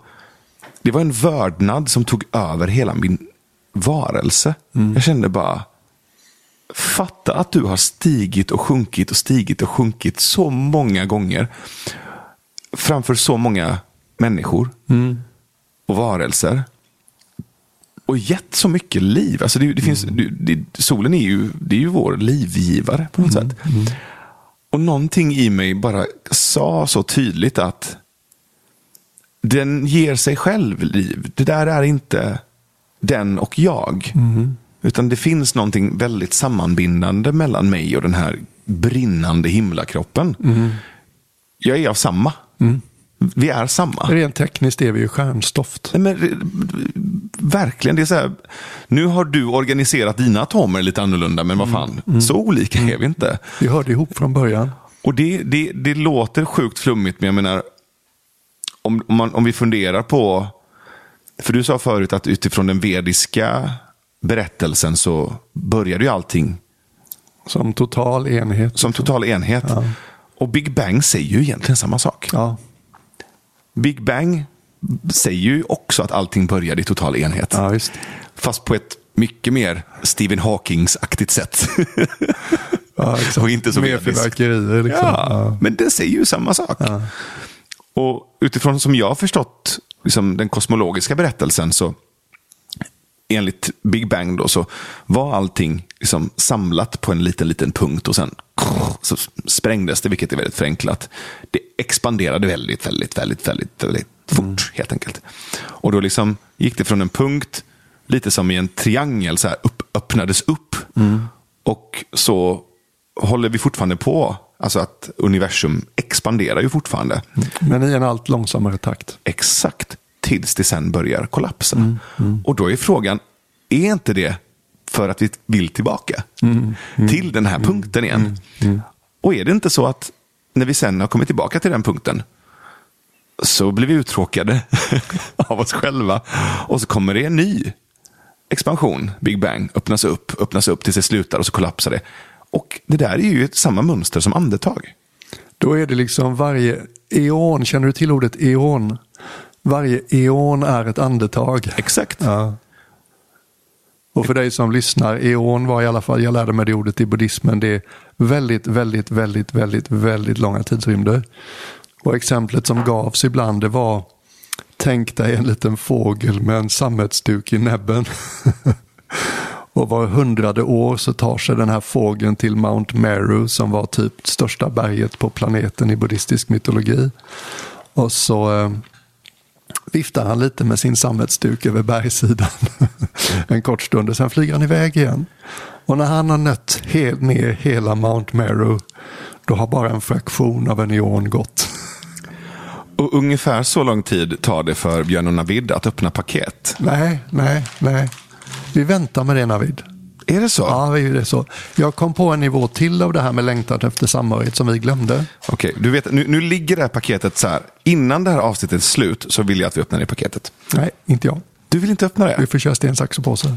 det var en vördnad som tog över hela min varelse. Jag kände bara, fatta att du har stigit och sjunkit och stigit och sjunkit så många gånger. Framför så många människor och varelser. Och gett så mycket liv. Alltså det, det finns, det, det, solen är ju, det är ju vår livgivare på något sätt. Och någonting i mig bara sa så tydligt att den ger sig själv liv. Det där är inte den och jag. Utan det finns någonting väldigt sammanbindande mellan mig och den här brinnande himlakroppen. Jag är av samma. Vi är samma. Rent tekniskt är vi ju stjärnstoft. Nej, men, eh, verkligen, det är så här. Nu har du organiserat dina atomer lite annorlunda, men vad fan, så olika är vi inte. Vi hörde ihop från början. Och det, det, det låter sjukt flummigt, men jag menar, om, om, man, om vi funderar på, för du sa förut att utifrån den vediska berättelsen så började ju allting Som total enhet. som total enhet. Och Big Bang säger ju egentligen samma sak. Ja, Big Bang säger ju också att allting började i total enhet. ja. Fast på ett mycket mer Stephen Hawkings-aktigt sätt. Ja. Och inte så Mer fyrverkerier liksom. Ja, Ja. men det säger ju samma sak. Och utifrån som jag har förstått liksom, den kosmologiska berättelsen så enligt Big Bang då så var allting liksom samlat på en liten, liten punkt och sen så sprängdes det, vilket är väldigt förenklat. Det expanderade väldigt, väldigt, väldigt, väldigt, väldigt fort helt enkelt. Och då liksom gick det från en punkt, lite som i en triangel, så här, upp, öppnades upp. Och så håller vi fortfarande på. Alltså att universum expanderar ju fortfarande. Men i en allt långsammare takt. Exakt tills det sen börjar kollapsa. Och då är frågan, är inte det för att vi vill tillbaka till den här punkten igen? Och är det inte så att när vi sen har kommit tillbaka till den punkten så blir vi uttråkade av oss själva. Och så kommer det en ny expansion, Big Bang, öppnas upp, öppnas upp tills det slutar och så kollapsar det. Och det där är ju samma mönster som andetag. Då är det liksom varje eon, känner du till ordet eon? Varje eon är ett andetag. Exakt. Ja. Och för dig som lyssnar, eon var i alla fall, jag lärde mig det ordet i buddhismen, det är väldigt, väldigt, väldigt, väldigt, väldigt långa tidsrymder. Och exemplet som gavs ibland det var, tänk dig en liten fågel med en sammetsduk i näbben. Och var hundrade år så tar sig den här fågeln till Mount Meru som var typ största berget på planeten i buddhistisk mytologi. Och så eh, viftar han lite med sin sammetsduk över bergssidan en kort stund och sen flyger han iväg igen. Och när han har nött helt ner hela Mount Meru då har bara en fraktion av en eon gått. Och ungefär så lång tid tar det för Björn och Navid att öppna paket? Nej, nej, nej. Vi väntar med det Navid. Är det så? Ja, det är det så. Jag kom på en nivå till av det här med längtan efter samhörighet som vi glömde. Okej, du vet, nu, nu ligger det här paketet så här. Innan det här avsnittet är slut så vill jag att vi öppnar det paketet. Nej, inte jag. Du vill inte öppna det? Vi får köra sten, sax och påse.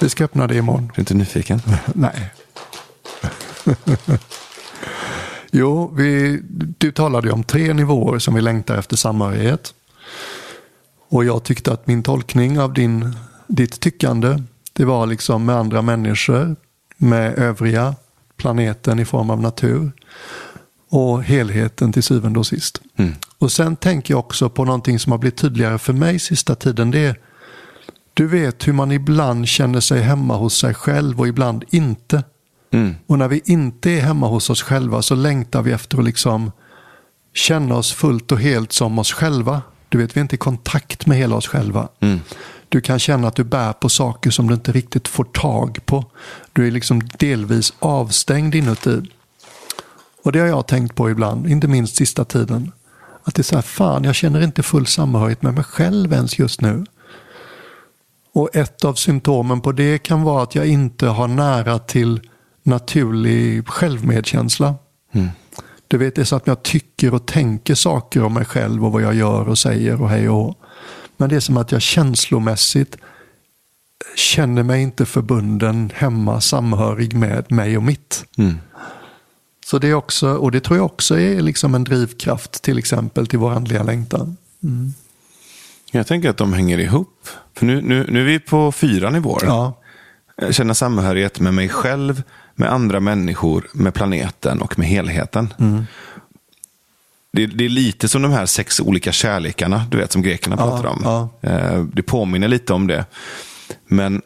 Vi ska öppna det imorgon. Du är inte nyfiken? Nej. jo, vi, du talade ju om tre nivåer som vi längtar efter samhörighet. Och jag tyckte att min tolkning av din, ditt tyckande, det var liksom med andra människor, med övriga planeten i form av natur och helheten till syvende och sist. Mm. Och sen tänker jag också på någonting som har blivit tydligare för mig sista tiden. Det är, du vet hur man ibland känner sig hemma hos sig själv och ibland inte. Mm. Och när vi inte är hemma hos oss själva så längtar vi efter att liksom känna oss fullt och helt som oss själva. Du vet, vi är inte i kontakt med hela oss själva. Mm. Du kan känna att du bär på saker som du inte riktigt får tag på. Du är liksom delvis avstängd inuti. Och det har jag tänkt på ibland, inte minst sista tiden. Att det är så här, fan jag känner inte full samhörighet med mig själv ens just nu. Och ett av symptomen på det kan vara att jag inte har nära till naturlig självmedkänsla. Mm. Du vet, det är så att jag tycker och tänker saker om mig själv och vad jag gör och säger och hej och hå. Men det är som att jag känslomässigt känner mig inte förbunden, hemma, samhörig med mig och mitt. Mm. Så det är också, och det tror jag också är liksom en drivkraft till exempel till vår andliga längtan. Jag tänker att de hänger ihop. För nu, nu, nu är vi på fyra nivåer. Ja, Känna samhörighet med mig själv, med andra människor, med planeten och med helheten. Det, det är lite som de här sex olika kärlekarna, du vet, som grekerna Ja, pratar om. ja. Eh, Det påminner lite om det. Men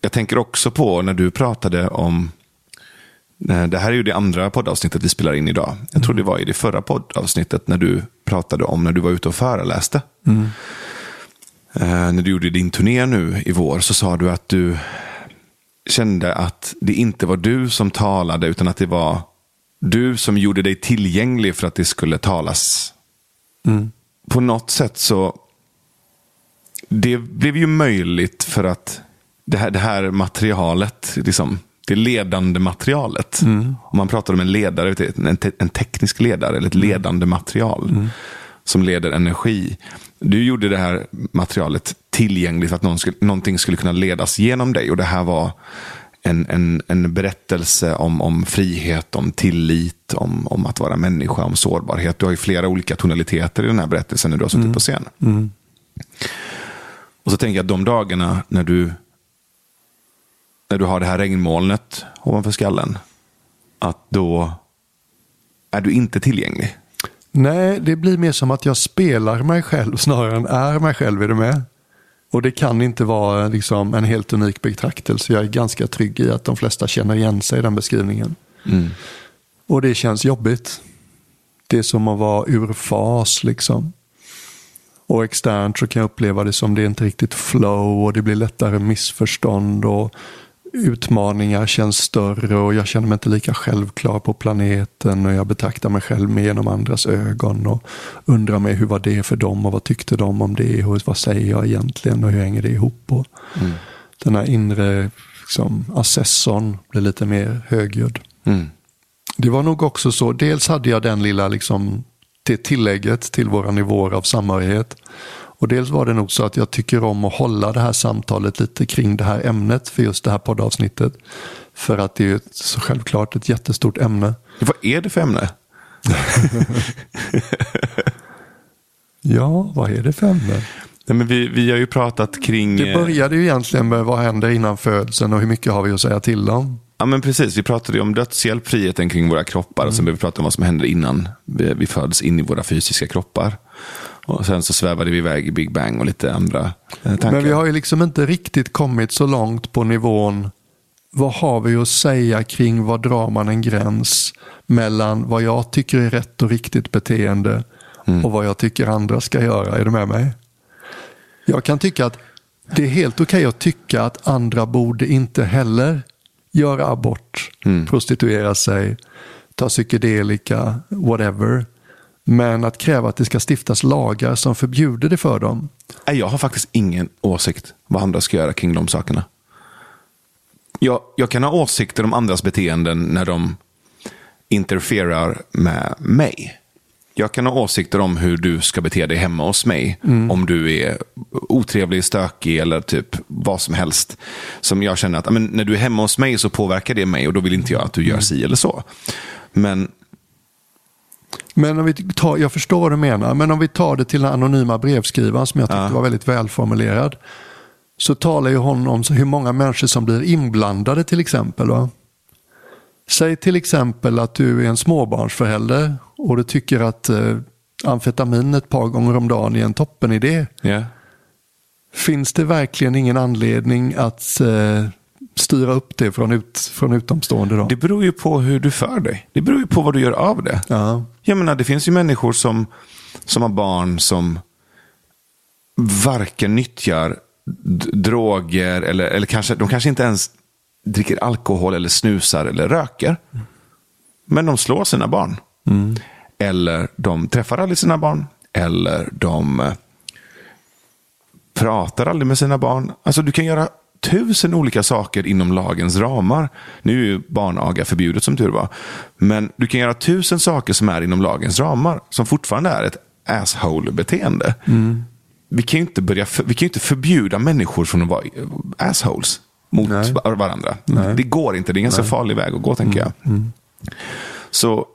jag tänker också på när du pratade om eh, det här är ju det andra poddavsnittet vi spelar in idag. Jag tror det var i det förra poddavsnittet när du pratade om när du var ute och föreläste. Eh, när du gjorde din turné nu i vår så sa du att du kände att det inte var du som talade utan att det var du som gjorde dig tillgänglig för att det skulle talas. På något sätt så det blev ju möjligt för att det här, det här materialet, liksom, det ledande materialet. Om man pratar om en ledare, en, te, en teknisk ledare eller ett ledande material som leder energi. Du gjorde det här materialet tillgängligt för att någon skulle, någonting skulle kunna ledas genom dig. Och det här var en, en, en berättelse om, om frihet, om tillit, om, om att vara människa, om sårbarhet. Du har ju flera olika tonaliteter i den här berättelsen när du har suttit på scen. Och så tänker jag att de dagarna när du, när du har det här regnmolnet ovanför skallen, att då är du inte tillgänglig. Nej, det blir mer som att jag spelar mig själv snarare än är mig själv. Är du med? Och det kan inte vara liksom, en helt unik betraktelse. Jag är ganska trygg i att de flesta känner igen sig i den beskrivningen. Och det känns jobbigt. Det är som att vara ur fas liksom. Och externt så kan jag uppleva det som det inte riktigt flow och det blir lättare missförstånd och utmaningar känns större och jag känner mig inte lika självklar på planeten och jag betraktar mig själv med genom andras ögon och undrar mig hur var det för dem och vad tyckte de om det och vad säger jag egentligen och hur hänger det ihop? Och Den här inre liksom, assessorn blir lite mer högljudd. Mm. Det var nog också så, dels hade jag den lilla liksom, det tillägget till våra nivåer av samhörighet. Och dels var det nog så att jag tycker om att hålla det här samtalet lite kring det här ämnet för just det här poddavsnittet. För att det är ju ett, så självklart ett jättestort ämne. Vad är det för ämne? Ja, vad är det för ämne? Nej, men vi, vi har ju pratat kring... Det började ju egentligen med vad händer innan födseln och hur mycket har vi att säga till om. Ja, men precis. Vi pratade ju om dödshjälp, friheten kring våra kroppar. Och sen började vi prata om vad som händer innan vi, vi föds in i våra fysiska kroppar. Och sen så svävade vi iväg i Big Bang och lite andra eh, tankar. Men vi har ju liksom inte riktigt kommit så långt på nivån vad har vi att säga kring vad drar man en gräns mellan vad jag tycker är rätt och riktigt beteende och vad jag tycker andra ska göra. Är du med mig? Jag kan tycka att det är helt okej att tycka att andra borde inte heller göra abort, prostituera sig, ta psykedelika, whatever. Men att kräva att det ska stiftas lagar som förbjuder det för dem. Jag har faktiskt ingen åsikt vad andra ska göra kring de sakerna. Jag, jag kan ha åsikter om andras beteenden när de interfererar med mig. Jag kan ha åsikter om hur du ska bete dig hemma hos mig. Om du är otrevlig, stökig eller typ vad som helst. Som jag känner att men, när du är hemma hos mig så påverkar det mig och då vill inte jag att du gör si eller så. Men Men om vi tar, jag förstår vad du menar, men om vi tar det till den anonyma brevskrivaren som jag tyckte Ja. var väldigt välformulerad. Så talar ju hon om hur många människor som blir inblandade till exempel. Va? Säg till exempel att du är en småbarnsförälder och du tycker att eh, amfetamin ett par gånger om dagen är en toppenidé. ja. Finns det verkligen ingen anledning att eh, styra upp det från, ut, från utomstående? Då? det beror ju på hur du för dig. Det beror ju på vad du gör av det. Ja. Jag menar, det finns ju människor som, som har barn som varken nyttjar droger eller, eller kanske, de kanske inte ens dricker alkohol eller snusar eller röker. Men de slår sina barn. Eller de träffar aldrig sina barn. Eller de eh, pratar aldrig med sina barn. Alltså du kan göra tusen olika saker inom lagens ramar. Nu är ju barnaga förbjudet som tur var. Men du kan göra tusen saker som är inom lagens ramar. Som fortfarande är ett asshole-beteende. Vi kan ju inte, börja för, vi kan inte förbjuda människor från att vara assholes mot Nej. va- varandra. Nej. Det går inte. Det är en ganska farlig väg att gå, tänker jag. Så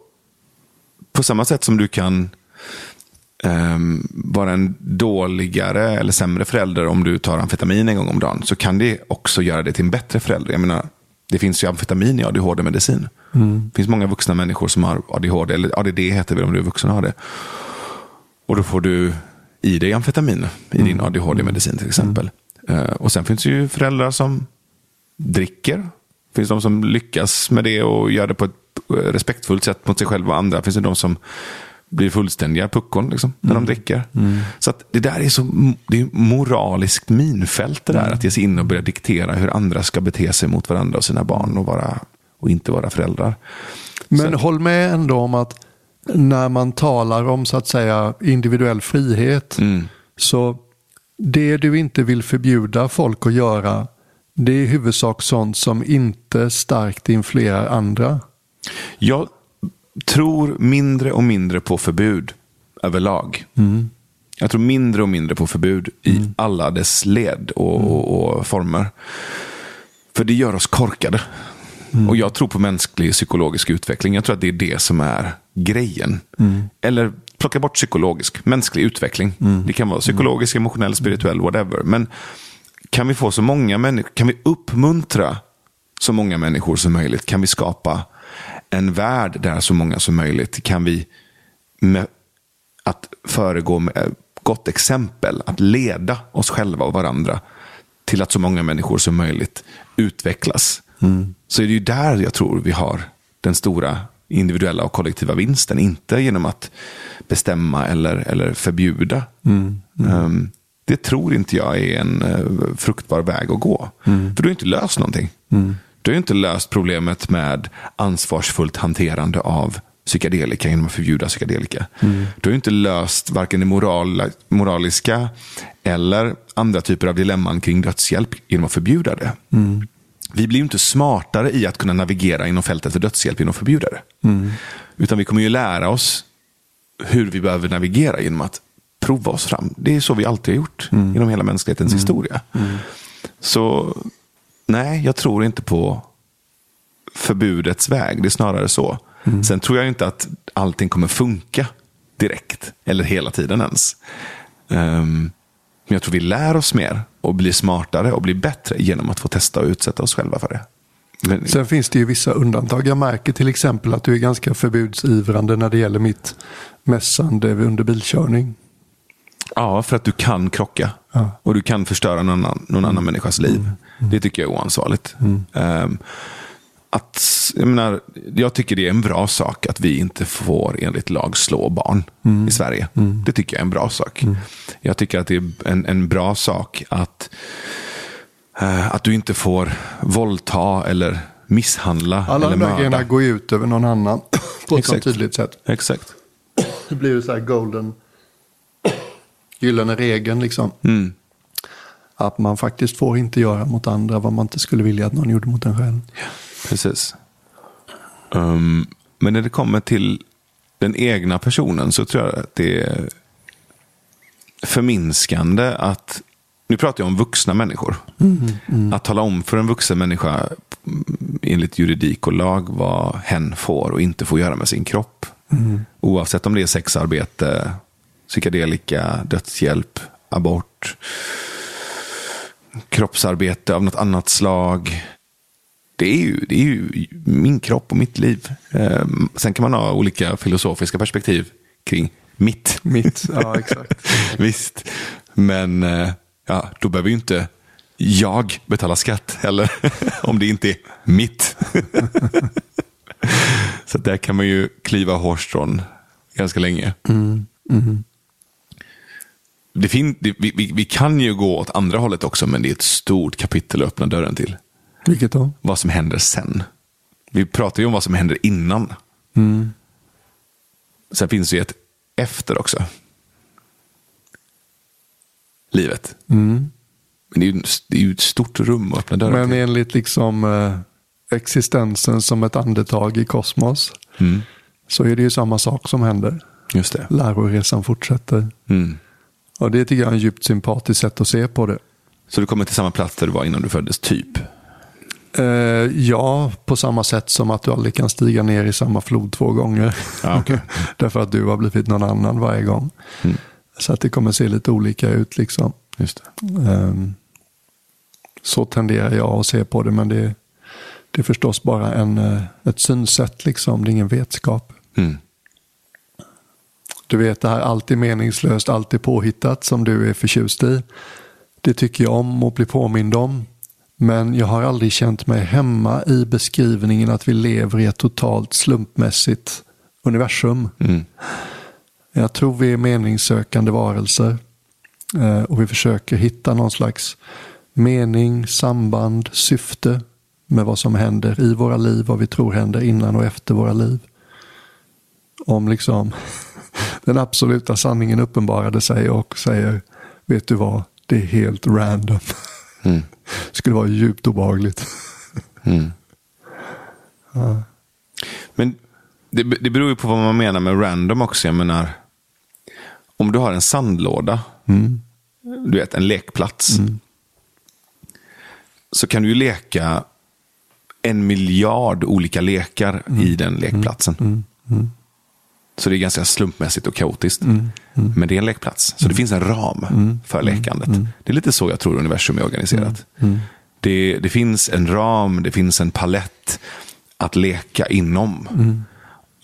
på samma sätt som du kan ehm, vara en dåligare eller sämre förälder om du tar amfetamin en gång om dagen, så kan det också göra dig till en bättre förälder. Jag menar, det finns ju amfetamin i ADHD-medicin. Det finns många vuxna människor som har ADHD, eller ADD heter det om du är vuxen och har det. Och då får du i dig amfetamin i din ADHD-medicin till exempel. Eh, och sen finns det ju föräldrar som dricker. Det finns de som lyckas med det och gör det på ett eh, respektfullt sätt mot sig själva och andra. Det finns det de som blir fullständiga puckon liksom, när de dricker. Så att det där är så det är moraliskt minfält det där. Att ge sig in och börja diktera hur andra ska bete sig mot varandra och sina barn och, vara, och inte vara föräldrar. Men håll med ändå om att när man talar om så att säga individuell frihet Mm. så det du inte vill förbjuda folk att göra det är i huvudsak sånt som inte starkt influerar andra. Jag tror mindre och mindre på förbud överlag. Jag tror mindre och mindre på förbud i alla dess led och, och, och former. För det gör oss korkade. Och jag tror på mänsklig psykologisk utveckling. Jag tror att det är det som är grejen. Eller plocka bort psykologisk, mänsklig utveckling. Det kan vara psykologisk, emotionell, spirituell, whatever. Men kan vi få så många människor, kan vi uppmuntra så många människor som möjligt? Kan vi skapa en värld där så många som möjligt? Kan vi med att föregå med ett gott exempel, att leda oss själva och varandra till att så många människor som möjligt utvecklas. Så är det ju där jag tror vi har den stora individuella och kollektiva vinsten. Inte genom att bestämma eller, eller förbjuda. Um, det tror inte jag är en uh, fruktbar väg att gå. För du har inte löst någonting. Du har inte löst problemet med ansvarsfullt hanterande av psykedelika genom att förbjuda psykedelika. Du har inte löst varken det moral, moraliska eller andra typer av dilemman kring dödshjälp genom att förbjuda det. Vi blir ju inte smartare i att kunna navigera inom fältet för dödshjälp genom att förbjuda det. Utan vi kommer ju lära oss hur vi behöver navigera genom att prova oss fram. Det är så vi alltid har gjort genom hela mänsklighetens historia. Så nej, jag tror inte på förbudets väg. Det är snarare så. Sen tror jag inte att allting kommer funka direkt. Eller hela tiden ens. Ehm, men jag tror vi lär oss mer och blir smartare och blir bättre genom att få testa och utsätta oss själva för det. Men, Sen finns det ju vissa undantag. Jag märker till exempel att du är ganska förbudsivrande när det gäller mitt mässande under bilkörning. Ja, för att du kan krocka. Ja. Och du kan förstöra någon annan, någon annan människas liv. Det tycker jag är oansvarigt. Ehm, att, jag, menar, jag tycker det är en bra sak att vi inte får enligt lag slå barn Mm. i Sverige. Det tycker jag är en bra sak. Jag tycker att det är en, en bra sak att, eh, att du inte får våldta eller misshandla Alla eller de där grejerna går ju ut över någon annan på ett Exakt. tydligt sätt. Exakt. Det blir ju så här golden, gyllene regeln liksom. Mm. Att man faktiskt får inte göra mot andra vad man inte skulle vilja att någon gjorde mot en själv. Precis. Um, men när det kommer till den egna personen så tror jag att det är förminskande att, nu pratar jag om vuxna människor, att tala om för en vuxen människa mm, enligt juridik och lag vad hen får och inte får göra med sin kropp. Oavsett om det är sexarbete, psykedelika, dödshjälp, abort, kroppsarbete av något annat slag. Det är ju, det är ju min kropp och mitt liv. Eh, sen kan man ha olika filosofiska perspektiv kring mitt. Mitt, ja exakt. Visst, men eh, ja, då behöver ju inte jag betala skatt heller. om det inte är mitt. Så där kan man ju kliva hårstrån ganska länge. Det fin- det, vi, vi, vi kan ju gå åt andra hållet också, men det är ett stort kapitel att öppna dörren till. Vilket då? Vad som händer sen. Vi pratar ju om vad som händer innan. Sen finns det ju ett efter också. Livet. Men det är, ju, det är ju ett stort rum att öppna dörren Men till. enligt liksom eh, existensen som ett andetag i kosmos Mm. så är det ju samma sak som händer. Just det. Läroresan fortsätter. Mm. Och det tycker jag är en djupt sympatiskt sätt att se på det. Så du kommer till samma plats där du var innan du föddes, typ? Eh, ja, på samma sätt som att du aldrig kan stiga ner i samma flod två gånger. Ja, okej. Därför att du har blivit någon annan varje gång. Mm. Så att det kommer se lite olika ut liksom. Just det. Ehm, så tenderar jag att se på det, men det, det är förstås bara en, eh, ett synsätt, liksom. det är ingen vetskap. Mm. Du vet det här allt är meningslöst, allt är påhittat som du är förtjust i. Det tycker jag om och blir påmind om. Men jag har aldrig känt mig hemma i beskrivningen att vi lever i ett totalt slumpmässigt universum. Mm. Jag tror vi är meningssökande varelser. Eh, och vi försöker hitta någon slags mening, samband, syfte med vad som händer i våra liv, vad vi tror händer innan och efter våra liv. Om liksom den absoluta sanningen uppenbarade sig och säger, vet du vad, det är helt random. Mm. skulle vara djupt obehagligt. Mm. Men det, det beror ju på vad man menar med random också. Jag menar, om du har en sandlåda, du vet en lekplats, så kan du ju leka en miljard olika lekar i den lekplatsen. Så det är ganska slumpmässigt och kaotiskt. Men det är en lekplats. Så det finns en ram för lekandet. Det är lite så jag tror universum är organiserat. Det, det finns en ram, det finns en palett att leka inom.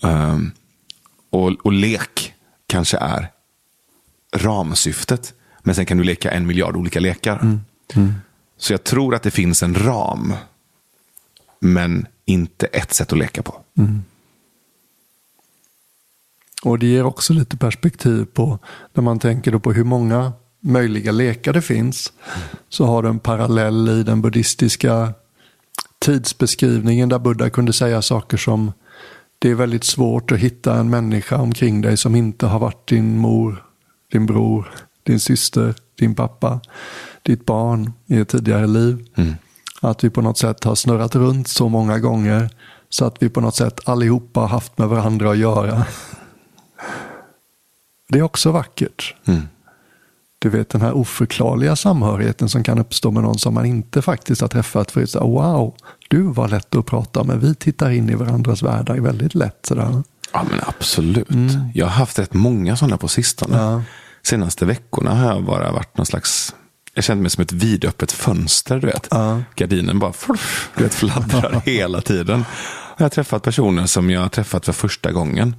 Um, och, och lek kanske är ramsyftet. Men sen kan du leka en miljard olika lekar. Så jag tror att det finns en ram. Men inte ett sätt att leka på. Och det ger också lite perspektiv på när man tänker då på hur många möjliga lekar det finns. Så har du en parallell i den buddhistiska tidsbeskrivningen där Buddha kunde säga saker som det är väldigt svårt att hitta en människa omkring dig som inte har varit din mor, din bror, din syster, din pappa, ditt barn i ett tidigare liv. Att vi på något sätt har snurrat runt så många gånger så att vi på något sätt allihopa har haft med varandra att göra. Det är också vackert. Du vet den här oförklarliga samhörigheten som kan uppstå med någon som man inte faktiskt har träffat förut. Så, wow, du var lätt att prata med. Vi tittar in i varandras världar väldigt lätt. Sådär. Ja, men absolut. Jag har haft rätt många sådana på sistone. Ja. Senaste veckorna har jag bara varit någon slags... Jag kände mig som ett vidöppet fönster, du vet. Ja. Gardinen bara fluff, du vet, fladdrar hela tiden. Jag har träffat personer som jag har träffat för första gången.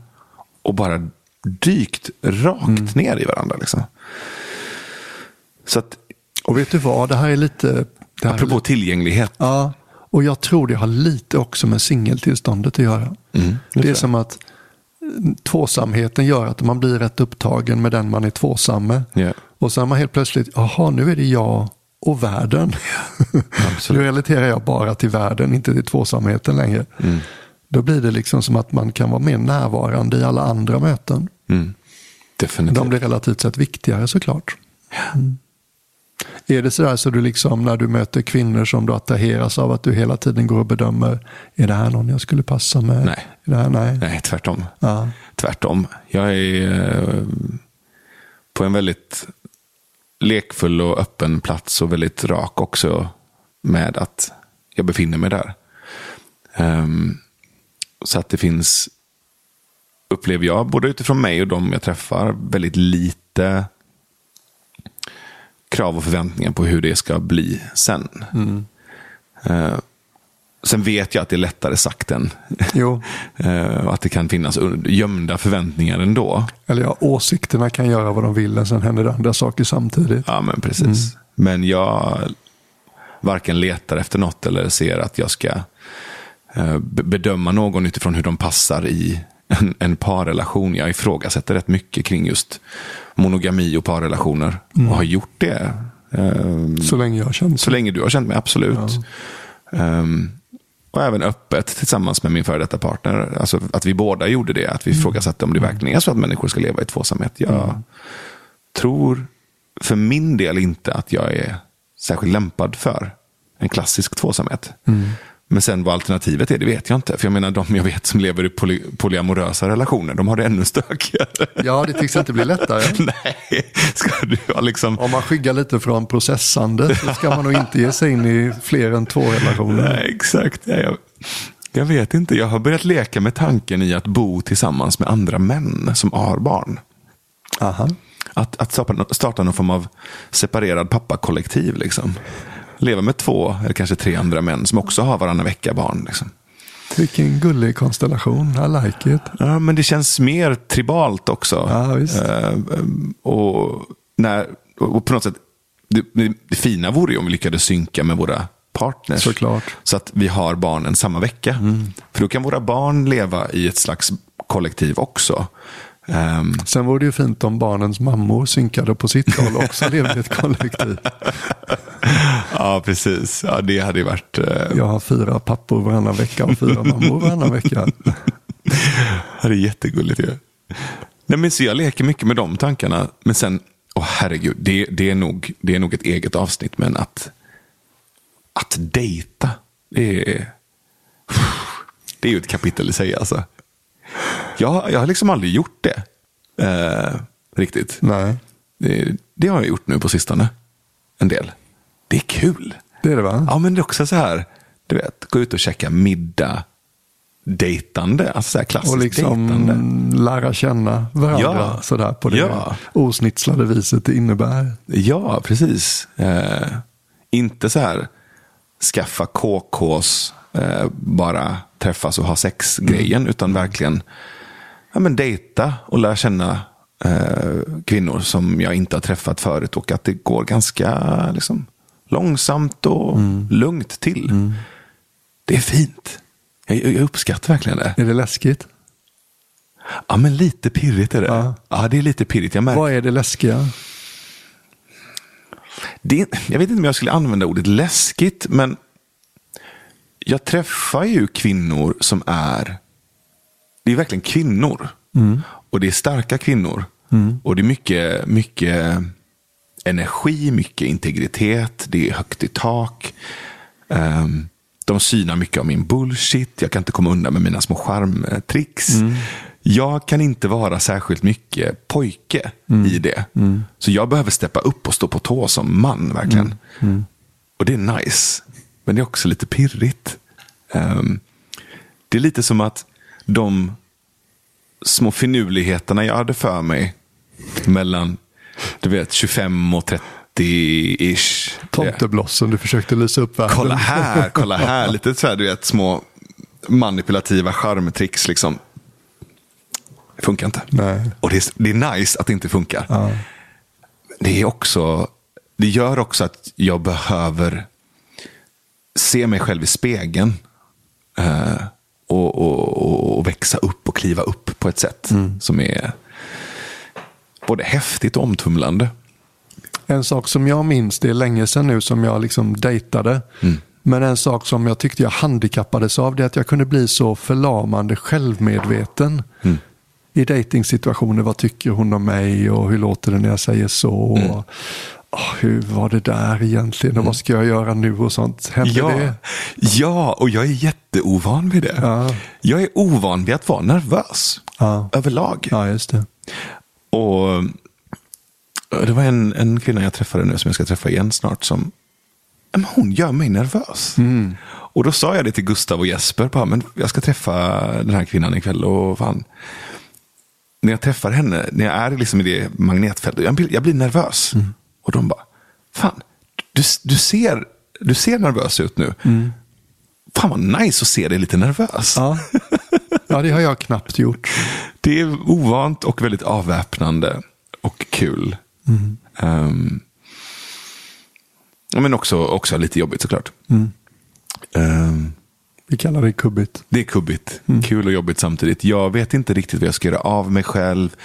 Och bara dykt rakt ner i varandra. Liksom. Så att, Och vet du vad, det här är lite... Det här är apropå tillgänglighet. Ja, Och jag tror det har lite också med singeltillståndet att göra. Mm, det, är som att eh, tvåsamheten gör att man blir rätt upptagen med den man är tvåsam med. Ja. Och sen är man helt plötsligt, jaha nu är det jag och världen. nu relaterar jag bara till världen, inte till tvåsamheten längre. Mm. Då blir det liksom som att man kan vara mer närvarande i alla andra möten. Mm. Definitivt. De blir relativt sett viktigare såklart. Mm. Är det sådär så du liksom när du möter kvinnor som du attraheras av att du hela tiden går och bedömer, är det här någon jag skulle passa med? Nej. Är det här, nej. Nej, tvärtom. Ja. Tvärtom. Jag är eh, på en väldigt lekfull och öppen plats och väldigt rak också med att jag befinner mig där. Ehm, så att det finns, upplever jag, både utifrån mig och de jag träffar, väldigt lite krav och förväntningar på hur det ska bli sen. Eh, sen vet jag att det är lättare sagt än Jo, och att det kan finnas gömda förväntningar ändå. eller ja, åsikterna kan göra vad de vill, men sen händer det andra saker samtidigt. Ja, men precis. Men jag varken letar efter något eller ser att jag ska bedöma någon utifrån hur de passar i en, en parrelation. Jag ifrågasätter rätt mycket kring just monogami och parrelationer. Och har gjort det. eh, Så länge jag känner Så länge du har känt mig, absolut. Ehm, och även öppet tillsammans med min före detta partner. Alltså att vi båda gjorde det. Att vi ifrågasatte om det verkligen är så att människor ska leva i tvåsamhet. Jag tror för min del inte att jag är särskilt lämpad för en klassisk tvåsamhet. Men sen vad alternativet är, det vet jag inte. För jag menar, de jag vet som lever i poly polyamorösa relationer, de har det ännu stökigare. Ja, det tycks inte bli lättare. Nej, ska du ha liksom... Om man skyggar lite från processande så ska man nog inte ge sig in i fler än två relationer. Nej, exakt. Ja, jag, jag vet inte. Jag har börjat leka med tanken i att bo tillsammans med andra män som har barn. Aha. Att, att starta, starta någon form av separerad pappakollektiv. Liksom. Leva med två eller kanske tre andra män som också har varannan vecka barn. Liksom. Vilken gullig konstellation, I like it. Ja, men det känns mer tribalt också. Ja, visst. Eh, och, när, och på något sätt, det, det, fina vore ju om vi lyckades synka med våra partners. Såklart. Så att vi har barnen samma vecka. För då kan våra barn leva i ett slags kollektiv också. Ehm, Sen vore det ju fint om barnens mammor synkade på sitt håll och också levde i ett kollektiv. ja, precis. Ja, det hade ju varit... eh, Jag har fyra pappor varannan vecka och fyra mammor varannan vecka. Det är jättegulligt ju. Nej, men så jag leker mycket med de tankarna. Men sen, åh herregud, det, det, är nog, det är nog ett eget avsnitt. Men att, att dejta, det är, det är ju ett kapitel i sig alltså. Jag, jag har liksom aldrig gjort det. Eh, riktigt. Nej, Det, det har jag gjort nu på sistone. En del. Det är kul. det är det va? Ja, men det är också så här, du vet, gå ut och käka middag. Dejtande, alltså så här klassiskt Och liksom dejtande. lära känna varandra Ja. sådär på det Ja. osnitslade viset det innebär. Ja, precis. Eh, inte så här skaffa KKs, eh, bara träffas och ha sex-grejen, utan verkligen ja, men dejta och lära känna eh, kvinnor som jag inte har träffat förut och att det går ganska liksom, långsamt och lugnt till. Det är fint. Jag, jag uppskattar verkligen det. Är det läskigt? Ja, men lite pirrigt är det. Ja. Ja, det är lite pirrigt. Jag märker Vad är det läskiga? det, jag vet inte om jag skulle använda ordet läskigt, men jag träffar ju kvinnor som är, det är verkligen kvinnor. Och det är starka kvinnor. Och det är mycket, mycket energi, mycket integritet, det är högt i tak. Ehm, de synar mycket av min bullshit, jag kan inte komma undan med mina små charmtricks. Jag kan inte vara särskilt mycket pojke i det. Så jag behöver steppa upp och stå på tå som man, verkligen. Och det är nice. Men det är också lite pirrigt. Ehm, det är lite som att de små finurligheterna jag hade för mig mellan du vet, 25 och 30-ish. Tomteblossen du försökte lysa upp världen. Kolla här, kolla här. Lite så här, du vet, små manipulativa charmtricks liksom. Det funkar inte. Nej. Och det är, det är nice att det inte funkar. Ja. Det är också, det gör också att jag behöver se mig själv i spegeln. Eh, och, och, och, växa upp och kliva upp på ett sätt som är både häftigt och omtumlande. En sak som jag minns, det är länge sedan nu som jag liksom dejtade. Men en sak som jag tyckte jag handikappades av det är att jag kunde bli så förlamande självmedveten. I dejtingsituationer, vad tycker hon om mig och hur låter det när jag säger så? Och, "Åh, hur var det där egentligen och vad ska jag göra nu och sånt? Hände Ja, det? ja, och jag är jätteovan vid det. Ja. Jag är ovan vid att vara nervös Ja. överlag. Ja, just det. Och eh, Det var en, en kvinna jag träffade nu som jag ska träffa igen snart som "Ja, men hon gör mig nervös. Och då sa jag det till Gustav och Jesper. Bara, men jag ska träffa den här kvinnan ikväll. Och fan, när jag träffar henne, när jag är liksom i det magnetfältet, jag blir, jag blir nervös. Och de bara, fan, du, du, ser, du ser nervös ut nu. Fan vad nice att se dig lite nervös. Ja. ja, det har jag knappt gjort. Det är ovant och väldigt avväpnande och kul. Ehm, ja, men också, också lite jobbigt såklart. Ehm, Vi kallar det kubbigt. det är kubbigt. Kul och jobbigt samtidigt. Jag vet inte riktigt vad jag ska göra av mig själv.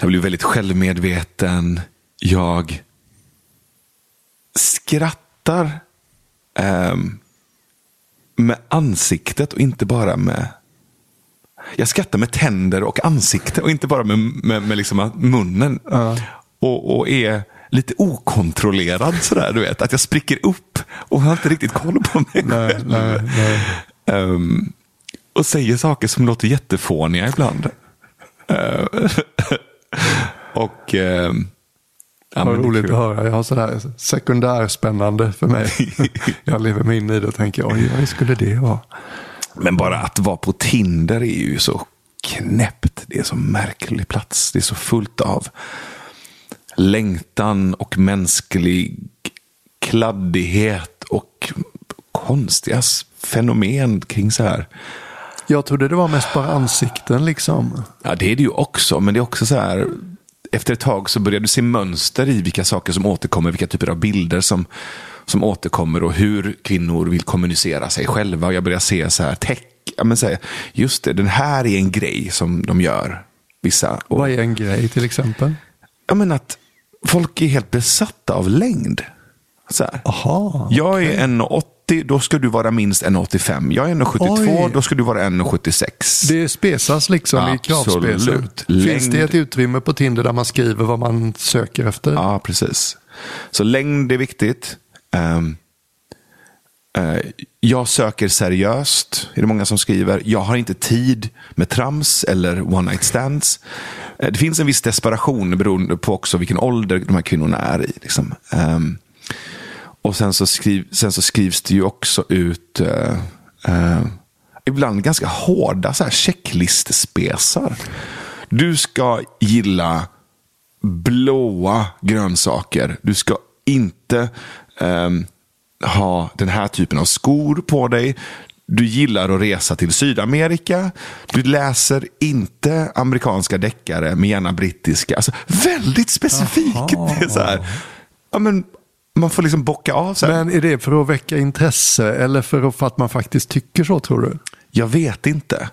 Jag blir väldigt självmedveten. Jag skrattar ehm, med ansiktet och inte bara med... Jag skrattar med tänder och ansikte och inte bara med, med, med liksom munnen. Och, och är lite okontrollerad sådär, du vet. Att jag spricker upp och har inte riktigt koll på mig Nej, själv. nej, nej. Ehm, och säger saker som låter jättefåniga ibland. Ehm, och... ehm, ja, Vad roligt att höra. Jag har sådär sekundärspännande för mig. jag lever mig in i det och tänker, oj, vad skulle det vara? Men bara att vara på Tinder är ju så knäppt. Det är så märklig plats. Det är så fullt av längtan och mänsklig kladdighet och konstiga fenomen kring så här. Jag trodde det var mest bara ansikten liksom. Ja, det är det ju också. Men det är också så här. Efter ett tag så börjar du se mönster i vilka saker som återkommer. Vilka typer av bilder som, som återkommer. Och hur kvinnor vill kommunicera sig själva. Och jag börjar se så här. Tech, ja, men så här just det, den här är en grej som de gör. Vissa. Och, Vad är en grej till exempel? ja, men att folk är helt besatta av längd. Så här. Aha. Jag är 1,80, då ska du vara minst 1,85. Jag är 1,72, Oj. då ska du vara 1,76. Det spesas liksom i kravspecen. Absolut. Finns det ett utrymme på Tinder där man skriver vad man söker efter? Ja, precis. Så längd är viktigt. Ehm, eh, jag söker seriöst, är det många som skriver. Jag har inte tid med trams eller one night stands. Eh, det finns en viss desperation beroende på också vilken ålder de här kvinnorna är i. Liksom. Ehm, och sen så, skriv, sen så skrivs det ju också ut eh, eh, ibland ganska hårda så här checklistspesar. Du ska gilla blåa grönsaker. Du ska inte ehm, ha den här typen av skor på dig. Du gillar att resa till Sydamerika. Du läser inte amerikanska deckare, men gärna brittiska. Alltså, väldigt specifikt. Är så här, ja, men, man får liksom bocka av. Här. Men är det för att väcka intresse eller för att, för att man faktiskt tycker så tror du? Jag vet inte.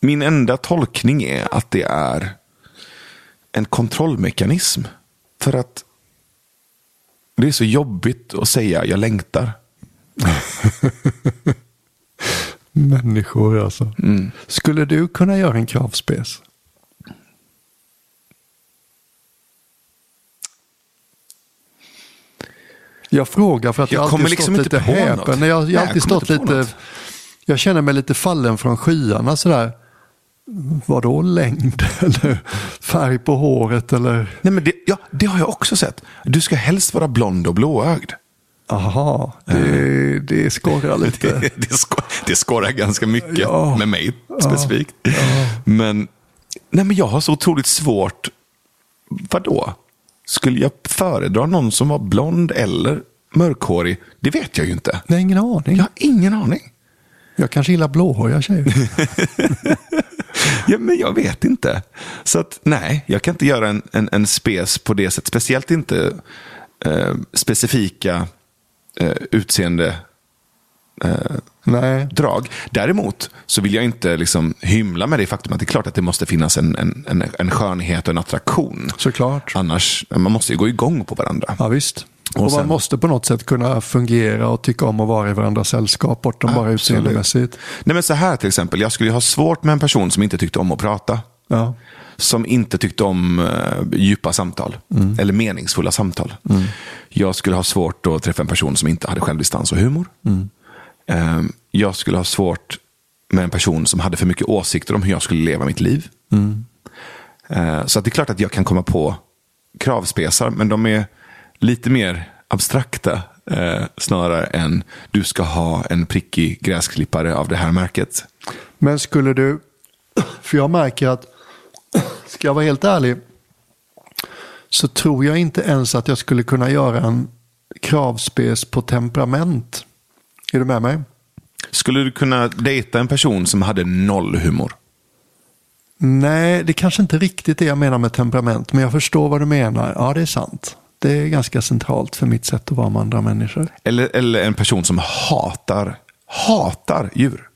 Min enda tolkning är att det är en kontrollmekanism. För att det är så jobbigt att säga jag längtar. Människor alltså. Mm. Skulle du kunna göra en kravspes? Jag frågar för att jag, Jag alltid liksom stått inte lite häpen. jag, jag Nej, jag alltid stått lite, något. jag känner mig lite fallen från skyarna sådär. Vadå längd eller färg på håret eller? Nej, men det, ja, det har jag också sett. Du ska helst vara blond och blåögd. Aha, det, det skorrar lite. Det, det, skor, det skorrar ganska mycket Ja. med mig specifikt. Men, nej, men jag har så otroligt svårt. Vadå? Skulle jag föredra någon som var blond eller mörkhårig? Det vet jag ju inte. Nej, ingen aning. Jag har ingen aning. Jag kanske gillar blåhåriga tjejer. Ja, men jag vet inte. Så att nej, jag kan inte göra en, en, en spes på det sättet. Speciellt inte eh, specifika eh, utseende Nej. drag. Däremot så vill jag inte liksom hymla med det faktum att det är klart att det måste finnas en, en, en, en skönhet och en attraktion. Såklart. Annars, man måste ju gå igång på varandra. Ja, visst. Och, Och sen- man måste på något sätt kunna fungera och tycka om att vara i varandras sällskap bortom bara utseendemässigt. Nej men så här till exempel, jag skulle ju ha svårt med en person som inte tyckte om att prata. Ja. Som inte tyckte om eh, djupa samtal. Eller meningsfulla samtal. Jag skulle ha svårt att träffa en person som inte hade självdistans och humor. Eh, jag skulle ha svårt med en person som hade för mycket åsikter om hur jag skulle leva mitt liv. Eh, så att det är klart att jag kan komma på kravspesar, men de är lite mer abstrakta eh, snarare än du ska ha en prickig gräsklippare av det här märket. Men skulle du, för jag märker att, ska jag vara helt ärlig, så tror jag inte ens att jag skulle kunna göra en kravspes på temperament. Är du med mig? Skulle du kunna dejta en person som hade noll humor? Nej, det kanske inte riktigt är jag menar med temperament, men jag förstår vad du menar. Ja, det är sant. Det är ganska centralt för mitt sätt att vara med andra människor. Eller, eller en person som hatar, hatar djur?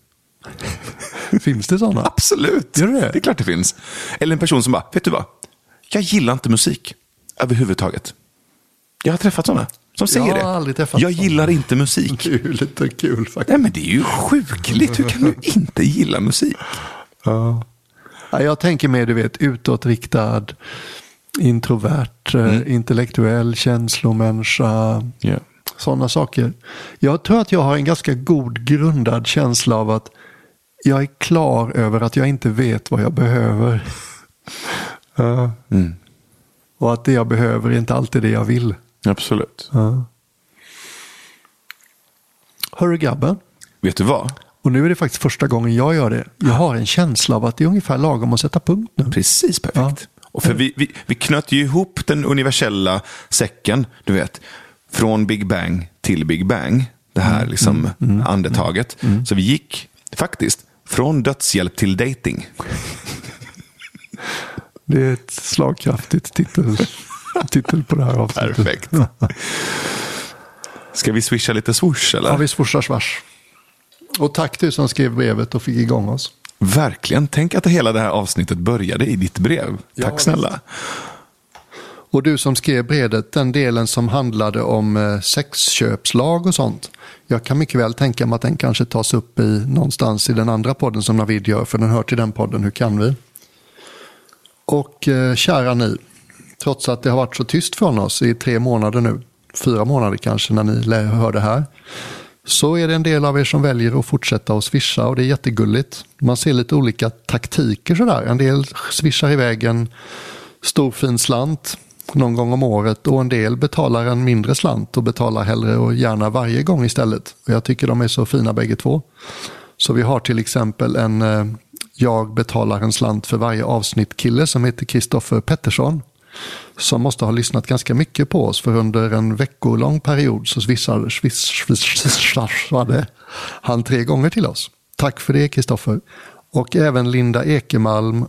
Finns det sådana? Absolut. Gör det? Det är klart det finns. Eller en person som bara, vet du vad? Jag gillar inte musik överhuvudtaget. Jag har träffat sådana som säger Jag det. aldrig träffat jag såna. gillar inte musik. Det är ju lite kul faktiskt. Nej, men det är ju sjukligt. Hur kan du inte gilla musik? Ja. Ja, jag tänker mer, du vet, utåtriktad, introvert, eh, intellektuell, känslomänniska. Ja. Sådana saker. Jag tror att jag har en ganska god grundad känsla av att jag är klar över att jag inte vet vad jag behöver. Ja. Mm. Och att det jag behöver är inte alltid det jag vill. Absolut. Ja. Hörru grabben. Vet du vad? Och nu är det faktiskt första gången jag gör det. Jag har en känsla av att det är ungefär lagom att sätta punkt nu. Precis perfekt. Och för vi, vi, vi knöt ju ihop den universella säcken, du vet, från Big Bang till Big Bang. Det här liksom andetaget. Så vi gick faktiskt från dödshjälp till dating. Det är ett slagkraftigt titel, titel på det här avsnittet. Perfekt. Ska vi swisha lite swoosh eller? Ja, vi swooshar svars. Och tack du som skrev brevet och fick igång oss. Verkligen. Tänk att hela det här avsnittet började i ditt brev. Ja, Tack snälla. Och du som skrev brevet, den delen som handlade om eh, sexköpslag och sånt. Jag kan mycket väl tänka mig att den kanske tas upp i någonstans i den andra podden som Navid gör, för den hör till den podden Hur kan vi? Och eh, kära ni, trots att det har varit så tyst från oss i tre månader nu, fyra månader kanske när ni hör det här, så är det en del av er som väljer att fortsätta att swisha och det är jättegulligt. Man ser lite olika taktiker sådär. En del swishar iväg en stor fin slant någon gång om året och en del betalar en mindre slant och betalar hellre och gärna varje gång istället. Och jag tycker de är så fina bägge två. Så vi har till exempel en eh, jag betalar en slant för varje avsnitt kille som heter Kristoffer Pettersson. Som måste ha lyssnat ganska mycket på oss för under en veckolång period så swishade, sviss, swish, han tre gånger till oss. Tack för det Kristoffer. Och även Linda Ekemalm,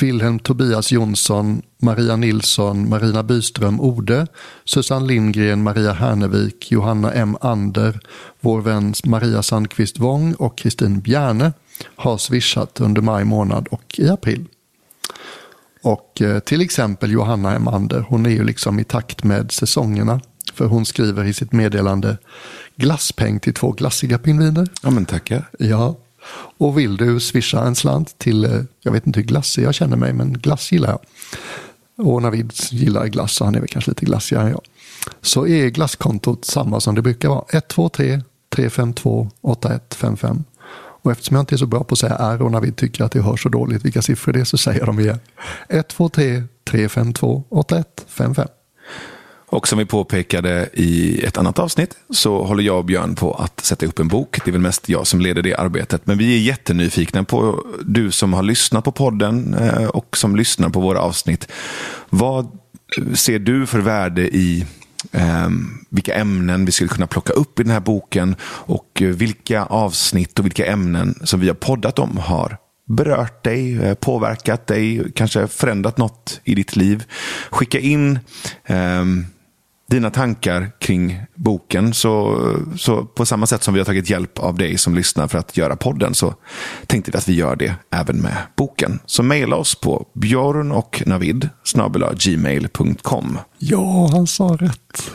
Wilhelm Tobias Jonsson, Maria Nilsson, Marina Byström Ode, Susanne Lindgren, Maria Hernevik, Johanna M. Ander, vår vän Maria Sandqvist Wång och Kristin Bjärne har swishat under maj månad och i april. Och eh, till exempel Johanna M. Ander, hon är ju liksom i takt med säsongerna. För hon skriver i sitt meddelande glasspeng till två glassiga pingviner. Ja, men tackar. Ja. Och vill du swisha en slant till, eh, jag vet inte hur glassig jag känner mig, men glass gillar jag. Och Navid gillar glass, så han är väl kanske lite glassigare än jag. Så är glasskontot samma som det brukar vara. 123 352 8155. Och eftersom jag inte är så bra på att säga R och vi tycker att det hörs så dåligt vilka siffror det är så säger jag dem igen. 123 352 8155. Och som vi påpekade i ett annat avsnitt så håller jag och Björn på att sätta upp en bok. Det är väl mest jag som leder det arbetet. Men vi är jättenyfikna på du som har lyssnat på podden eh, och som lyssnar på våra avsnitt. Vad ser du för värde i eh, vilka ämnen vi skulle kunna plocka upp i den här boken och eh, vilka avsnitt och vilka ämnen som vi har poddat om har berört dig, eh, påverkat dig, kanske förändrat något i ditt liv. Skicka in ehm, dina tankar kring boken. Så, så på samma sätt som vi har tagit hjälp av dig som lyssnar för att göra podden så tänkte vi att vi gör det även med boken. Så mejla oss på björn och navid gmail.com. Ja, han sa rätt.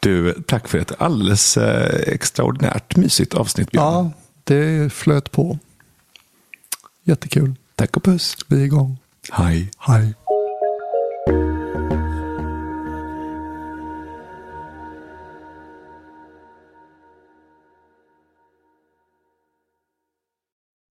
Du, tack för ett alldeles eh, extraordinärt mysigt avsnitt Björn. Ja, det flöt på. Jättekul. Tack och puss. Vi är igång. Hej. Hej.